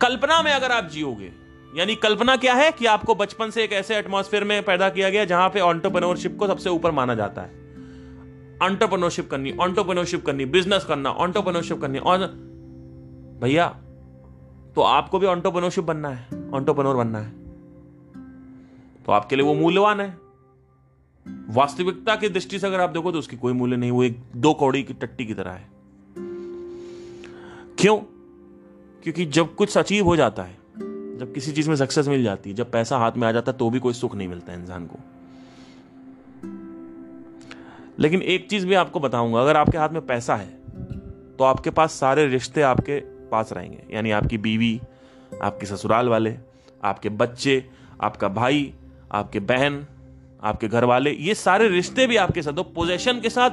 A: कल्पना में अगर आप जियोगे, यानी कल्पना क्या है कि आपको बचपन से एक ऐसे एटमॉस्फेयर में पैदा किया गया जहाँ पे ऑन्टरप्रनोरशिप को सबसे ऊपर माना जाता है। ऑन्टरप्रनोरशिप करनी ऑन्टरप्रनोरशिप करनी बिज़नेस करना ऑन्टरप्रनोरशिप करनी, और भैया तो आपको भी ऑन्टरप्रनोरशिप बनना है ऑन्टरप्रनोर बनना है। तो आपके लिए वो मूल्यवान है। वास्तविकता की दृष्टि से अगर आप देखो तो उसकी कोई मूल्य नहीं, वो एक दो कौड़ी की टट्टी की तरह है। क्यों? क्योंकि जब कुछ अचीव हो जाता है, जब किसी चीज़ में सक्सेस मिल जाती है, जब पैसा हाथ में आ जाता है तो भी कोई सुख नहीं मिलता इंसान को। लेकिन एक चीज़ भी आपको बताऊँगा, अगर आपके हाथ में पैसा है तो आपके पास सारे रिश्ते आपके पास रहेंगे। यानी आपकी बीवी, आपके ससुराल वाले, आपके बच्चे, आपका भाई, आपके बहन, आपके घर वाले ये सारे रिश्ते भी आपके साथ तो पोजेशन के साथ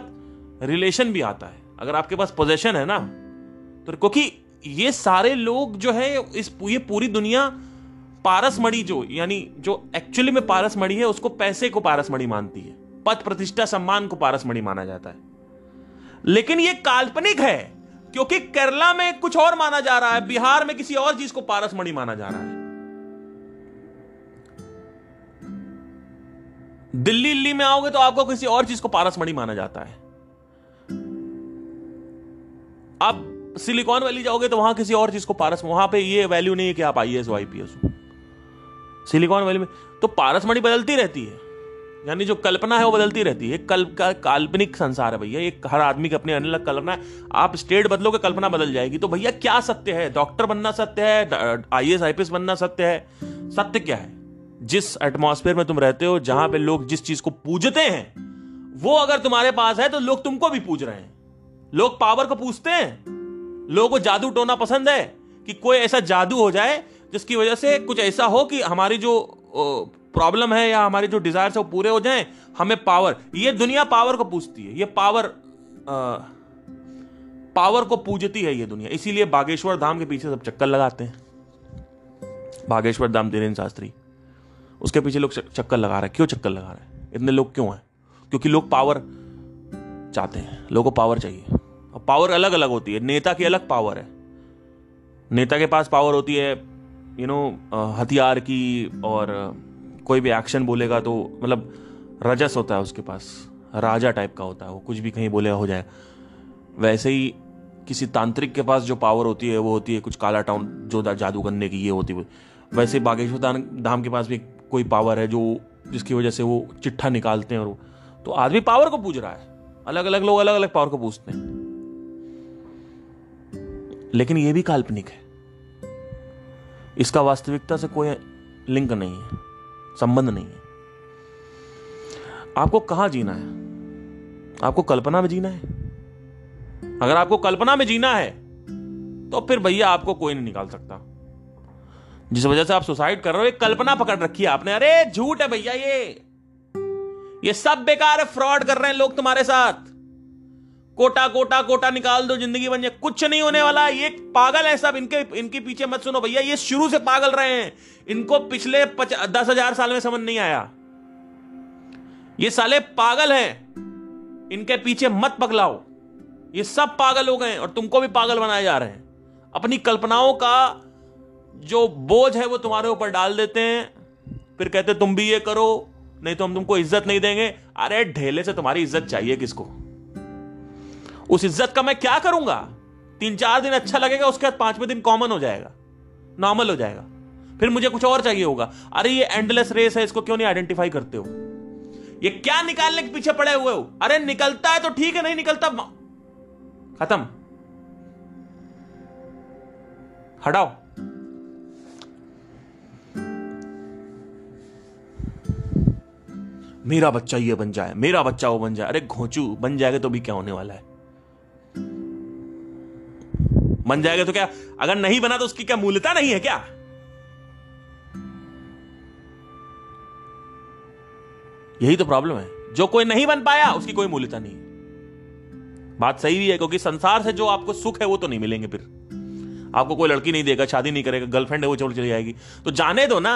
A: रिलेशन भी आता है। अगर आपके पास पोजेशन है ना तो क्योंकि ये सारे लोग जो है, इस ये पूरी दुनिया पारसमणि जो, यानी जो एक्चुअली में पारसमणि है, उसको पैसे को पारसमणि मानती है। पद प्रतिष्ठा सम्मान को पारसमणि माना जाता है। लेकिन ये काल्पनिक है। क्योंकि केरला में कुछ और माना जा रहा है, बिहार में किसी और चीज़ को पारसमणि माना जा रहा है। दिल्ली दिल्ली में आओगे तो आपको किसी और चीज़ को पारसमणि माना जाता है। आप सिलिकॉन वैली जाओगे तो वहाँ किसी और चीज़ को पारस, वहाँ पे ये वैल्यू नहीं है कि आप आईएएस आईपीएस हो। सिलिकॉन वैली में तो पारसमणि बदलती रहती है। यानी जो कल्पना है वो बदलती रहती है। कल्प का काल्पनिक संसार है भैया। एक हर आदमी की अपनी अलग कल्पना है। आप स्टेट बदलोगे, कल्पना बदल जाएगी। तो भैया क्या सत्य है? डॉक्टर बनना सत्य है? आई एस आईपीएस बनना सत्य है? सत्य क्या है? जिस एटमॉस्फेयर में तुम रहते हो, जहाँ पे लोग जिस चीज़ को पूजते हैं, वो अगर तुम्हारे पास है तो लोग तुमको भी पूज रहे हैं। लोग पावर को पूछते हैं। लोगों को जादू टोना पसंद है कि कोई ऐसा जादू हो जाए, जिसकी वजह से कुछ ऐसा हो कि हमारी जो प्रॉब्लम है या हमारे जो डिज़ायर है वो पूरे हो जाएँ हमें पावर ये दुनिया पावर को पूछती है। ये पावर आ, पावर को पूजती है ये दुनिया। इसीलिए बागेश्वर धाम के पीछे सब चक्कर लगाते हैं। बागेश्वर धाम धीरेन्द्र शास्त्री। उसके पीछे लोग चक्कर लगा रहे हैं। क्यों चक्कर लगा रहे हैं? इतने लोग क्यों हैं? क्योंकि लोग पावर चाहते हैं। लोगों को पावर चाहिए। और पावर अलग अलग होती है। नेता की अलग पावर है। नेता के पास पावर होती है यू नो हथियार की और कोई भी एक्शन बोलेगा तो मतलब रजस होता है उसके पास, राजा टाइप का होता है, वो कुछ भी कहीं बोले हो जाए। वैसे ही किसी तांत्रिक के पास जो पावर होती है, वो होती है कुछ काला टाउन जो जादू करने की ये होती है। वैसे बागेश्वर धाम के पास भी कोई पावर है जो, जिसकी वजह से वो चिट्ठा निकालते हैं और तो आदमी पावर को पूछ रहा है। अलग अलग लोग अलग अलग पावर को पूछते हैं। लेकिन ये भी काल्पनिक है। इसका वास्तविकता से कोई लिंक नहीं है। संबंध नहीं है। आपको कहाँ जीना है? आपको कल्पना में जीना है? अगर आपको कल्पना में जीना है तो फिर भैया आपको कोई नहीं निकाल सकता। जिस वजह से आप सुसाइड कर रहे हो, एक कल्पना पकड़ रखी है आपने। अरे, झूठ है भैया ये। ये सब बेकार है, फ्रॉड कर रहे हैं लोग तुम्हारे साथ। कोटा कोटा कोटा निकाल दो ज़िंदगी बन जाए। कुछ नहीं होने वाला। ये पागल है सब। इनके इनके पीछे मत सुनो भैया। ये शुरू से पागल रहे हैं। इनको पिछले पच, दस हज़ार साल में समझ नहीं आया। ये साले पागल हैं। इनके पीछे मत पगलाओ। ये सब पागल हो गए और तुमको भी पागल बनाए जा रहे हैं। अपनी कल्पनाओं का जो बोझ है वो तुम्हारे ऊपर डाल देते हैं। फिर कहते तुम भी ये करो नहीं तो हम तुमको इज़्ज़त नहीं देंगे। अरे ढेले से तुम्हारी इज़्ज़त चाहिए किसको? उस इज़्ज़त का मैं क्या करूँगा? तीन चार दिन अच्छा लगेगा, उसके बाद पाँचवें दिन कॉमन हो जाएगा। नॉर्मल हो जाएगा। फिर मुझे कुछ और चाहिए होगा। अरे, ये एंडलेस रेस है, इसको क्यों नहीं आइडेंटिफाई करते हो? ये क्या निकालने के पीछे पड़े हुए हो? अरे, निकलता है तो ठीक है, नहीं निकलता खत्म। हटाओ। मेरा बच्चा ये बन जाए, मेरा बच्चा वो बन जाए। अरे, घोचू, बन जाएगा तो भी क्या होने वाला है? बन जाएगा तो क्या? अगर नहीं बना तो उसकी क्या मूल्यता नहीं है क्या? यही तो प्रॉब्लम है। जो कोई नहीं बन पाया, उसकी कोई मूल्यता नहीं बात सही भी है, क्योंकि संसार से जो आपको सुख है, वो तो नहीं मिलेंगे फिर। आपको कोई लड़की नहीं देगा, शादी नहीं करेगा गर्लफ्रेंड है, वो चल चली जाएगी। तो जाने दो ना,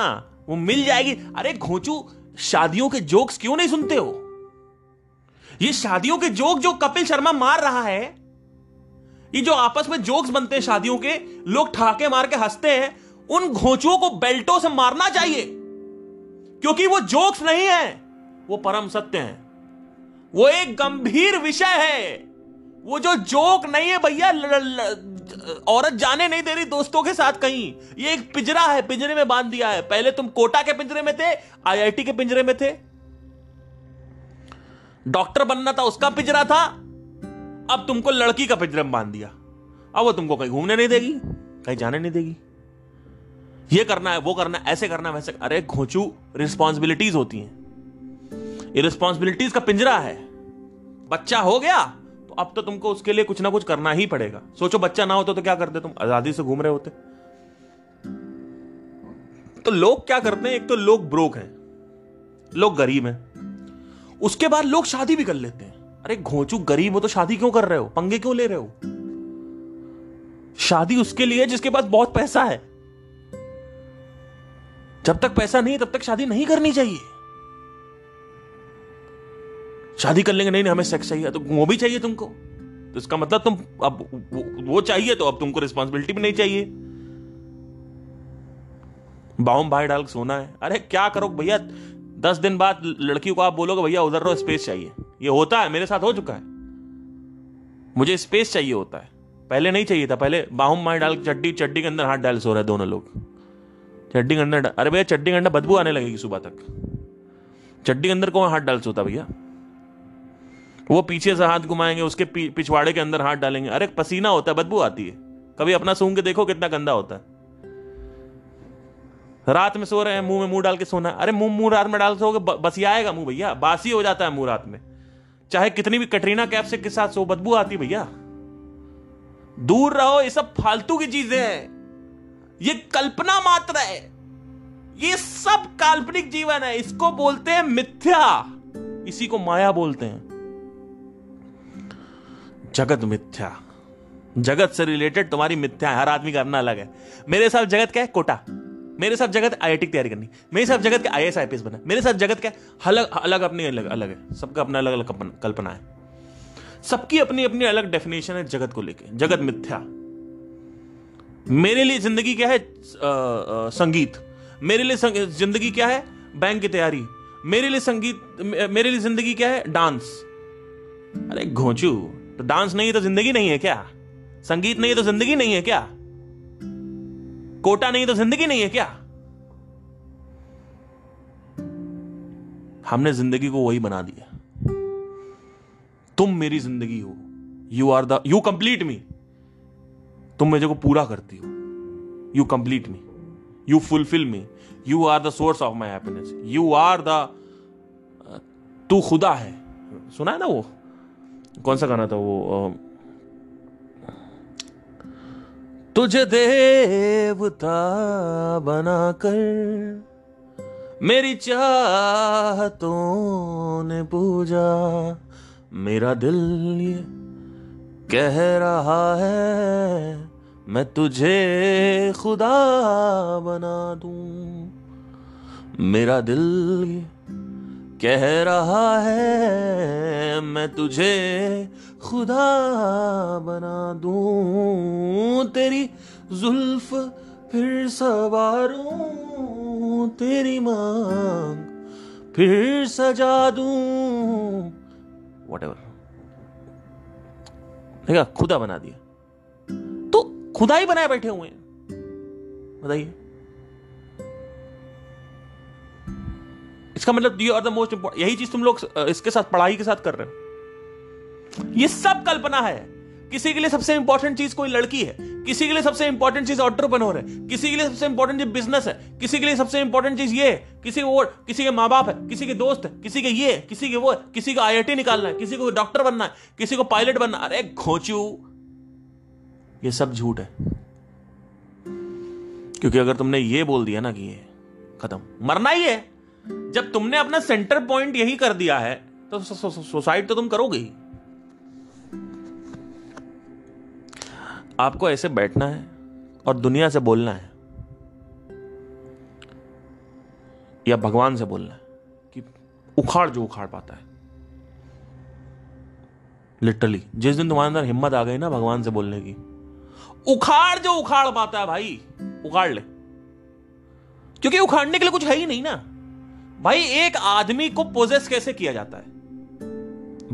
A: वो मिल जाएगी। अरे घोचू, शादियों के जोक्स क्यों नहीं सुनते हो? ये शादियों के जोक जो कपिल शर्मा मार रहा है ये जो आपस में जोक्स बनते हैं शादियों के, लोग ठाके मार के हँसते हैं, उन घोचुओं को बेल्टों से मारना चाहिए। क्योंकि वो जोक्स नहीं है, वो परम सत्य है। वो एक गंभीर विषय है। वो जो जोक नहीं है भैया औरत जाने नहीं दे रही दोस्तों के साथ कहीं। ये एक पिंजरा है, पिंजरे में बाँध दिया है। पहले तुम कोटा के पिंजरे में थे, आईआईटी के पिंजरे में थे। डॉक्टर बनना था, उसका पिंजरा था। अब तुमको लड़की का पिंजरे बाँध दिया। अब वो तुमको कहीं घूमने नहीं देगी, कहीं जाने नहीं देगी। ये करना है, वो करना है, ऐसे करना है, वैसे अरे घोचू रिस्पॉन्सिबिलिटीज होती हैं। ये रिस्पॉन्सिबिलिटीज का पिंजरा है। बच्चा हो गया तो अब तो तुमको उसके लिए कुछ ना कुछ करना ही पड़ेगा। सोचो बच्चा ना होता तो क्या करते तुम, आज़ादी से घूम रहे होते। तो लोग क्या करते हैं? एक तो लोग ब्रोक हैं, लोग गरीब हैं। उसके बाद लोग शादी भी कर लेते हैं। अरे घोचू गरीब हो तो शादी क्यों कर रहे हो? पंगे क्यों ले रहे हो? शादी उसके लिए जिसके पास बहुत पैसा है। जब तक पैसा नहीं तब तक शादी नहीं करनी चाहिए। शादी कर लेंगे, नहीं नहीं, हमें सेक्स चाहिए। तो वो भी चाहिए तुमको। तो इसका मतलब तुम अब वो चाहिए तो अब तुमको रिस्पॉन्सिबिलिटी भी नहीं चाहिए। बाउम भाई डाल, सोना है। अरे क्या करो भैया? दस दिन बाद लड़की को आप बोलोगे, भैया, उधर रहो स्पेस चाहिए। ये होता है, मेरे साथ हो चुका है। मुझे स्पेस चाहिए होता है। पहले नहीं चाहिए था, पहले बाहुम मार डाल, चड्डी चड्डी के अंदर हाथ डाल सो रहे दोनों लोग। चड्डी के अंदर, अरे भैया, चड्डी के अंदर बदबू आने लगेगी सुबह तक। चड्डी के अंदर कौन हाथ डाल सोता भैया? वो पीछे से हाथ घुमाएँगे, उसके पिछवाड़े के अंदर हाथ डालेंगे। अरे पसीना होता है, बदबू आती है। कभी अपना सूंघ के देखो कितना गंदा होता है। रात में सो रहे हैं, मुँह में मुँह डाल के सोना। अरे मुँह मुँह रात में डाल सोगे बस आएगा मुँह भैया, बासी हो जाता है मुँह रात में। चाहे कितनी भी कटरीना कैप से के साथ सो, बदबू आती भैया। दूर रहो, ये सब फालतू की चीज़ें हैं। ये कल्पना मात्र है। ये सब काल्पनिक जीवन है। इसको बोलते हैं मिथ्या। इसी को माया बोलते हैं। जगत मिथ्या। जगत से रिलेटेड तुम्हारी मिथ्या है हर आदमी का अपना अलग है। मेरे साथ जगत क्या है? कोटा। मेरे साथ जगत आई की तैयारी करनी। मेरे साथ जगत के I S I P S बना। मेरे साथ जगत क्या अलग अलग अपनी, अलग अलग है। सबका अपना अलग अलग कल्पना है। सबकी अपनी अपनी अलग डेफिनेशन है जगत को लेके। जगत मिथ्या। मेरे लिए ज़िंदगी क्या है? संगीत। मेरे लिए ज़िंदगी क्या है? बैंक की तैयारी। मेरे लिए संगीत मेरे लिए ज़िंदगी क्या है? डांस। अरे घोचू तो डांस नहीं है तो ज़िंदगी नहीं है क्या? संगीत नहीं है तो ज़िंदगी नहीं है क्या? कोटा नहीं तो ज़िंदगी नहीं है क्या? हमने ज़िंदगी को वही बना दिया। तुम मेरी ज़िंदगी हो। You are the you complete me तुम मेरे को पूरा करती हो। You complete me you fulfil me you are the source of my happiness you are the तू खुदा है। सुना है ना वो? कौन सा गाना था वो तुझे देवता बनाकर मेरी चाहतों ने पूजा। मेरा दिल ये कह रहा है, मैं तुझे खुदा बना दूँ। मेरा दिल ये कह रहा है, मैं तुझे खुदा बना दूँ तेरी जुल्फ, फिर सवारूं तेरी मांग, फिर सजा दूँ। वट एवर देखा, खुदा बना दिया। तो खुदा ही बनाए बैठे हुए हैं। बताइए। इसका मतलब यू आर द मोस्ट यही चीज़ तुम लोग इसके साथ, पढ़ाई के साथ कर रहे हो। ये सब कल्पना है। किसी के लिए सबसे इंपॉर्टेंट चीज़ कोई लड़की है, किसी के लिए सबसे इंपॉर्टेंट चीज़ ऑन्टरप्रनोर है, किसी के लिए सबसे इंपॉर्टेंट चीज़ बिज़नेस है, किसी के लिए सबसे इंपॉर्टेंट चीज़ ये है किसी को किसी के माँ बाप है, किसी के दोस्त है, किसी के ये, किसी के वो, किसी को आई निकालना है, किसी को डॉक्टर बनना है, किसी को पायलट बनना अरे घोचू, ये सब झूठ है। क्योंकि अगर तुमने ये बोल दिया ना कि ये खत्म, मरना ही है। जब तुमने अपना सेंटर पॉइंट यही कर दिया है तो सुसाइड तो तुम करोगे ही। आपको ऐसे बैठना है और दुनिया से बोलना है या भगवान से बोलना है कि उखाड़ जो उखाड़ पाता है। लिटरली जिस दिन तुम्हारे अंदर हिम्मत आ गई ना भगवान से बोलने की, उखाड़ जो उखाड़ पाता है भाई, उखाड़ ले। क्योंकि उखाड़ने के लिए कुछ है ही नहीं ना। भाई, एक आदमी को पोजेस कैसे किया जाता है?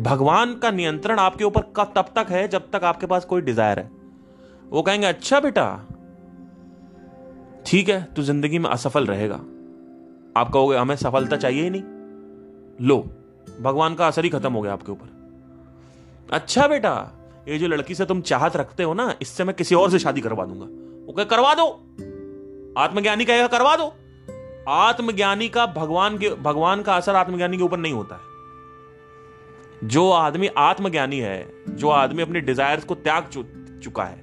A: भगवान का नियंत्रण आपके ऊपर तब तक है जब तक आपके पास कोई डिज़ायर है। वो कहेंगे अच्छा बेटा, ठीक है, तू ज़िंदगी में असफल रहेगा। आप कहोगे, हमें सफलता चाहिए ही नहीं। लो, भगवान का असर ही खत्म हो गया आपके ऊपर। अच्छा बेटा, ये जो लड़की से तुम चाहत रखते हो ना, इससे मैं किसी और से शादी करवा दूँगा। वो कहे, करवा दो। आत्मज्ञानी कहेगा, करवा दो। आत्मज्ञानी का भगवान के, भगवान का असर आत्मज्ञानी के ऊपर नहीं होता है। जो आदमी आत्मज्ञानी है, जो आदमी अपने डिजायर्स को त्याग चुका है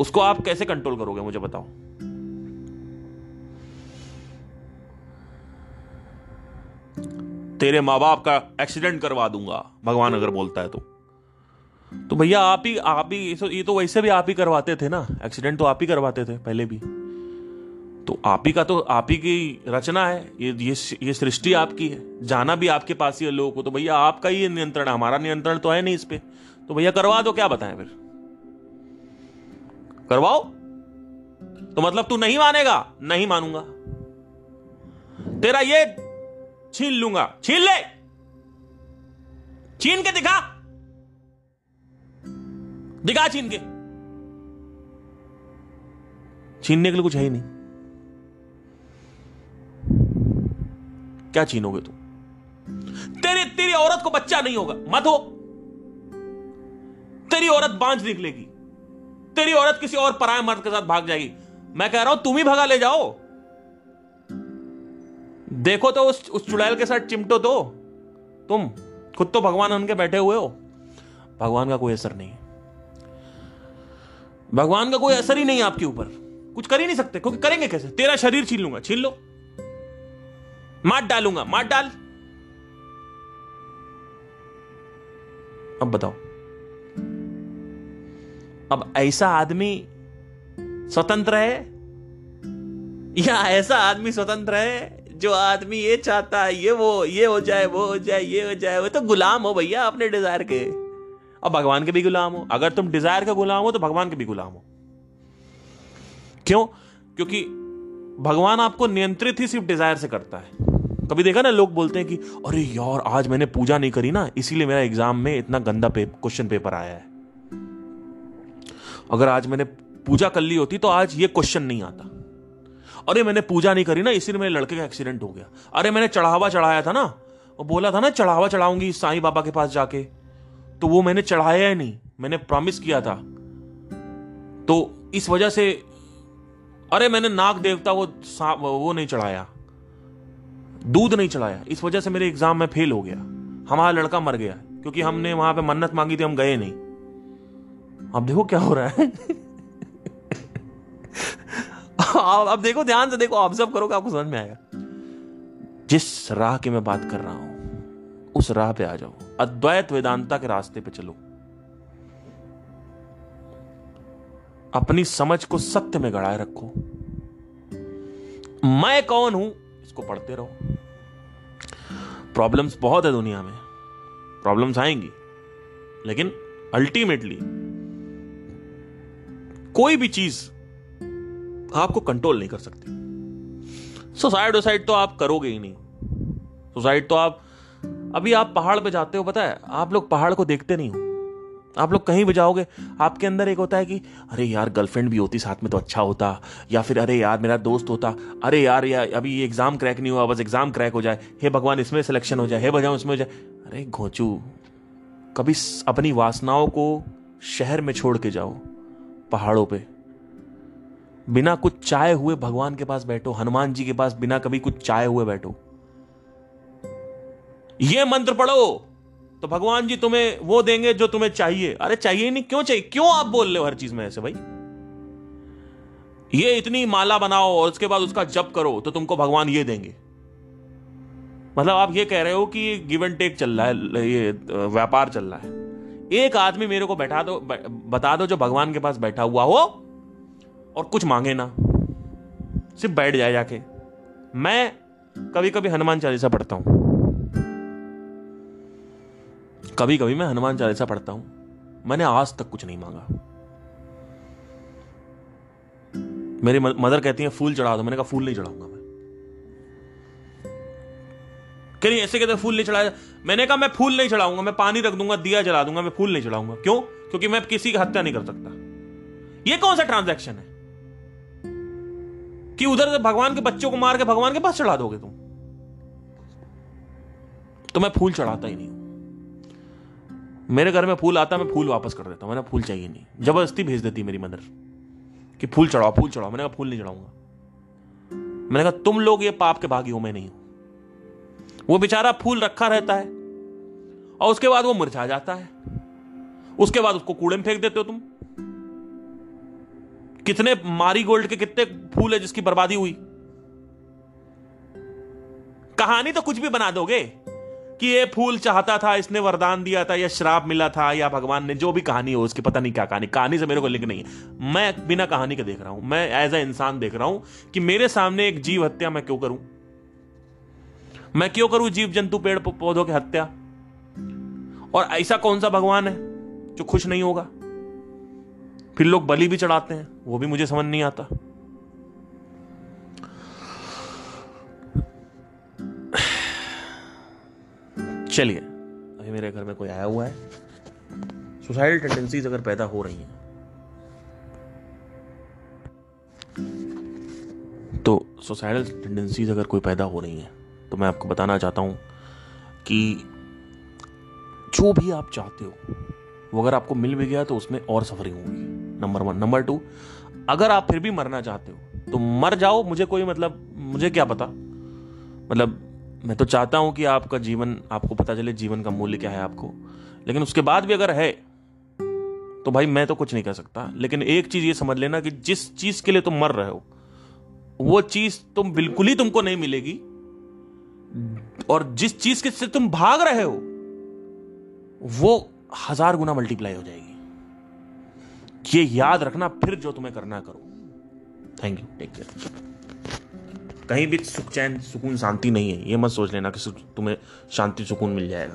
A: उसको आप कैसे कंट्रोल करोगे, मुझे बताओ। तेरे माँ बाप का एक्सीडेंट करवा दूँगा, भगवान अगर बोलता है तो। तो भैया, आप ही आप ही, ये तो वैसे भी आप ही करवाते थे ना एक्सीडेंट तो आप ही करवाते थे पहले भी। तो आप ही का तो आप ही की रचना है, ये ये ये सृष्टि आपकी है, जाना भी आपके पास ही है लोगों को तो भैया आपका ही नियंत्रण हमारा नियंत्रण तो है नहीं इस पर तो भैया करवा दो, क्या बताएँ फिर? करवाओ। तो मतलब तू नहीं मानेगा? नहीं मानूँगा। तेरा ये छीन लूँगा। छीन ले। छीन के दिखा। दिखा छीन के। छीनने के लिए कुछ है ही नहीं। क्या छीनोगे तुम? तेरी तेरी औरत को बच्चा नहीं होगा। मत हो। तेरी औरत बांझ निकलेगी। तेरी औरत किसी और पराये मर्द के साथ भाग जाएगी। मैं कह रहा हूँ, तुम ही भगा ले जाओ। देखो तो उस उस चुड़ैल के साथ चिमटो तो। तुम खुद तो भगवान उनके बैठे हुए हो। भगवान का कोई असर नहीं। भगवान का कोई असर ही नहीं आपके ऊपर। कुछ कर ही नहीं सकते, क्योंकि करेंगे कैसे? तेरा शरीर छीन लूँगा, छीन लो। मार डालूँगा, मार डाल। अब बताओ। अब ऐसा आदमी स्वतंत्र है? या ऐसा आदमी स्वतंत्र है जो आदमी ये चाहता है ये वो ये हो जाए वो हो जाए ये हो जाए वो तो गुलाम हो भैया अपने डिज़ायर के। अब भगवान के भी गुलाम हो। अगर तुम डिज़ायर का गुलाम हो तो भगवान के भी गुलाम हो। क्यों? क्योंकि भगवान आपको नियंत्रित ही सिर्फ़ डिज़ायर से करता है। कभी देखा ना लोग बोलते हैं कि अरे यार आज मैंने पूजा नहीं करी ना इसीलिए मेरा एग्ज़ाम में इतना गंदा पे, क्वेश्चन पेपर आया है। अगर आज मैंने पूजा कर ली होती तो आज ये क्वेश्चन नहीं आता। अरे मैंने पूजा नहीं करी ना, इसीलिए मेरे लड़के का एक्सीडेंट हो गया। अरे मैंने चढ़ावा चढ़ाया था ना, वो बोला था ना, चढ़ावा चढ़ाऊँगी साईं बाबा के पास जाके। तो वो मैंने चढ़ाया ही नहीं, मैंने प्रॉमिस किया था। तो इस वजह से, अरे मैंने नाग देवता वो वो नहीं चढ़ाया। दूध नहीं चढ़ाया। इस वजह से मेरे एग्ज़ाम में फेल हो गया। हमारा लड़का मर गया, क्योंकि हमने वहाँ पे मन्नत मांगी थी, हम गए नहीं। अब देखो क्या हो रहा है। अब देखो, ध्यान से देखो ऑब्ज़र्व करो आपको समझ में आएगा। जिस राह की मैं बात कर रहा हूँ, उस राह पे आ जाओ। अद्वैत वेदांता के रास्ते पे चलो। अपनी समझ को सत्य में गड़ाए रखो। मैं कौन हूँ, इसको पढ़ते रहो। प्रॉब्लम्स बहुत है दुनिया में। प्रॉब्लम्स आएँगी। लेकिन अल्टीमेटली कोई भी चीज़ आपको कंट्रोल नहीं कर सकती। सुसाइड वसाइड तो आप करोगे ही नहीं। सुसाइड तो आप, अभी आप पहाड़ पे जाते हो, पता है, आप लोग पहाड़ को देखते नहीं हो। आप लोग कहीं भी जाओगे, आपके अंदर एक होता है कि, अरे यार गर्लफ्रेंड भी होती, साथ में तो अच्छा होता। या फिर, अरे यार, मेरा दोस्त होता। अरे यार यार अभी ये एग्ज़ाम क्रैक नहीं हुआ, बस एग्ज़ाम क्रैक हो जाए। हे भगवान, इसमें सिलेक्शन हो जाए, हे भगवान उसमें हो जाए। अरे, घोचू, कभी अपनी वासनाओं को शहर में छोड़ के जाओ। पहाड़ों पे। बिना कुछ चाय हुए भगवान के पास बैठो, हनुमान जी के पास बिना कभी कुछ चाय हुए बैठो। ये मंत्र पढ़ो तो भगवान जी तुम्हें वो देंगे जो तुम्हें चाहिए। अरे चाहिए नहीं, क्यों चाहिए? क्यों आप बोल रहे हो हर चीज़ में ऐसे भाई? ये इतनी माला बनाओ और उसके बाद उसका जप करो तो तुमको भगवान ये देंगे। मतलब आप ये कह रहे हो कि गिव एंड टेक चल रहा है ये, व्यापार चल रहा है। एक आदमी मेरे को बैठा दो बता दो जो भगवान के पास बैठा हुआ हो और कुछ मांगे ना। सिर्फ़ बैठ जाए जाके। मैं कभी कभी हनुमान चालीसा पढ़ता हूँ। कभी कभी मैं हनुमान चालीसा पढ़ता हूँ। मैंने आज तक कुछ नहीं मांगा। मेरी मदर कहती है, फूल चढ़ा दो। मैंने कहा, फूल नहीं चढ़ाऊँगा मैं। कह ऐसे कहते फूल नहीं चढ़ाया। मैंने कहा, मैं फूल नहीं चढ़ाऊँगा, मैं पानी रख दूँगा, दिया जला दूँगा, मैं फूल नहीं चढ़ाऊँगा। क्यों? क्योंकि मैं किसी की हत्या नहीं कर सकता। ये कौन सा ट्रांजैक्शन है? कि उधर से भगवान के बच्चों को मार के भगवान के पास चढ़ा दोगे तुम? तो मैं फूल चढ़ाता ही नहीं हूँ। मेरे घर में फूल आता, मैं फूल वापस कर देता हूँ। मैंने फूल चाहिए नहीं। ज़बरदस्ती भेज देती मेरी मदर कि फूल चढ़ाओ फूल चढ़ाओ। मैंने कहा, फूल नहीं चढ़ाऊँगा। मैंने कहा, तुम लोग ये पाप के भागी हो, मैं नहीं हूँ। वो बेचारा फूल रखा रहता है और उसके बाद वो मुरझा जाता है। उसके बाद उसको कूड़े में फेंक देते हो तुम। कितने मारी गोल्ड के कितने फूल है जिसकी बर्बादी हुई। कहानी तो कुछ भी बना दोगे कि ये फूल चाहता था, इसने वरदान दिया था, या श्राप मिला था, या भगवान ने जो भी कहानी हो उसकी, पता नहीं क्या कहानी। कहानी से मेरे को लिंक नहीं है। मैं बिना कहानी के देख रहा हूँ। मैं एज ए इंसान देख रहा हूँ कि मेरे सामने एक जीव हत्या मैं क्यों करूँ? मैं क्यों करूँ जीव जंतु पेड़ पौधों की हत्या? और ऐसा कौन सा भगवान है जो खुश नहीं होगा? फिर लोग बलि भी चढ़ाते हैं, वो भी मुझे समझ नहीं आता। चलिए, अभी मेरे घर में कोई आया हुआ है। सुसाइडल टेंडेंसीज अगर पैदा हो रही हैं तो सुसाइडल टेंडेंसीज अगर कोई पैदा हो रही हैं तो मैं आपको बताना चाहता हूँ कि जो भी आप चाहते हो, वो अगर आपको मिल भी गया तो उसमें और सफरिंग होगी। नंबर वन नंबर टू अगर आप फिर भी मरना चाहते हो तो मर जाओ, मुझे कोई मतलब मुझे क्या पता? मतलब मैं तो चाहता हूँ कि आपका जीवन, आपको पता चले जीवन का मूल्य क्या है आपको। लेकिन उसके बाद भी अगर है तो भाई मैं तो कुछ नहीं कर सकता। लेकिन एक चीज़ ये समझ लेना कि जिस चीज़ के लिए तुम मर रहे हो, वो चीज़ तुम बिल्कुल ही तुमको नहीं मिलेगी। और जिस चीज़ के से तुम भाग रहे हो, वो हज़ार गुना मल्टीप्लाई हो जाएगी। ये याद रखना, फिर जो तुम्हें करना करो। थैंक यू टेक केयर कहीं भी सुख, चैन, सुकून, शांति नहीं है। ये मत सोच लेना कि तुम्हें शांति, सुकून मिल जाएगा।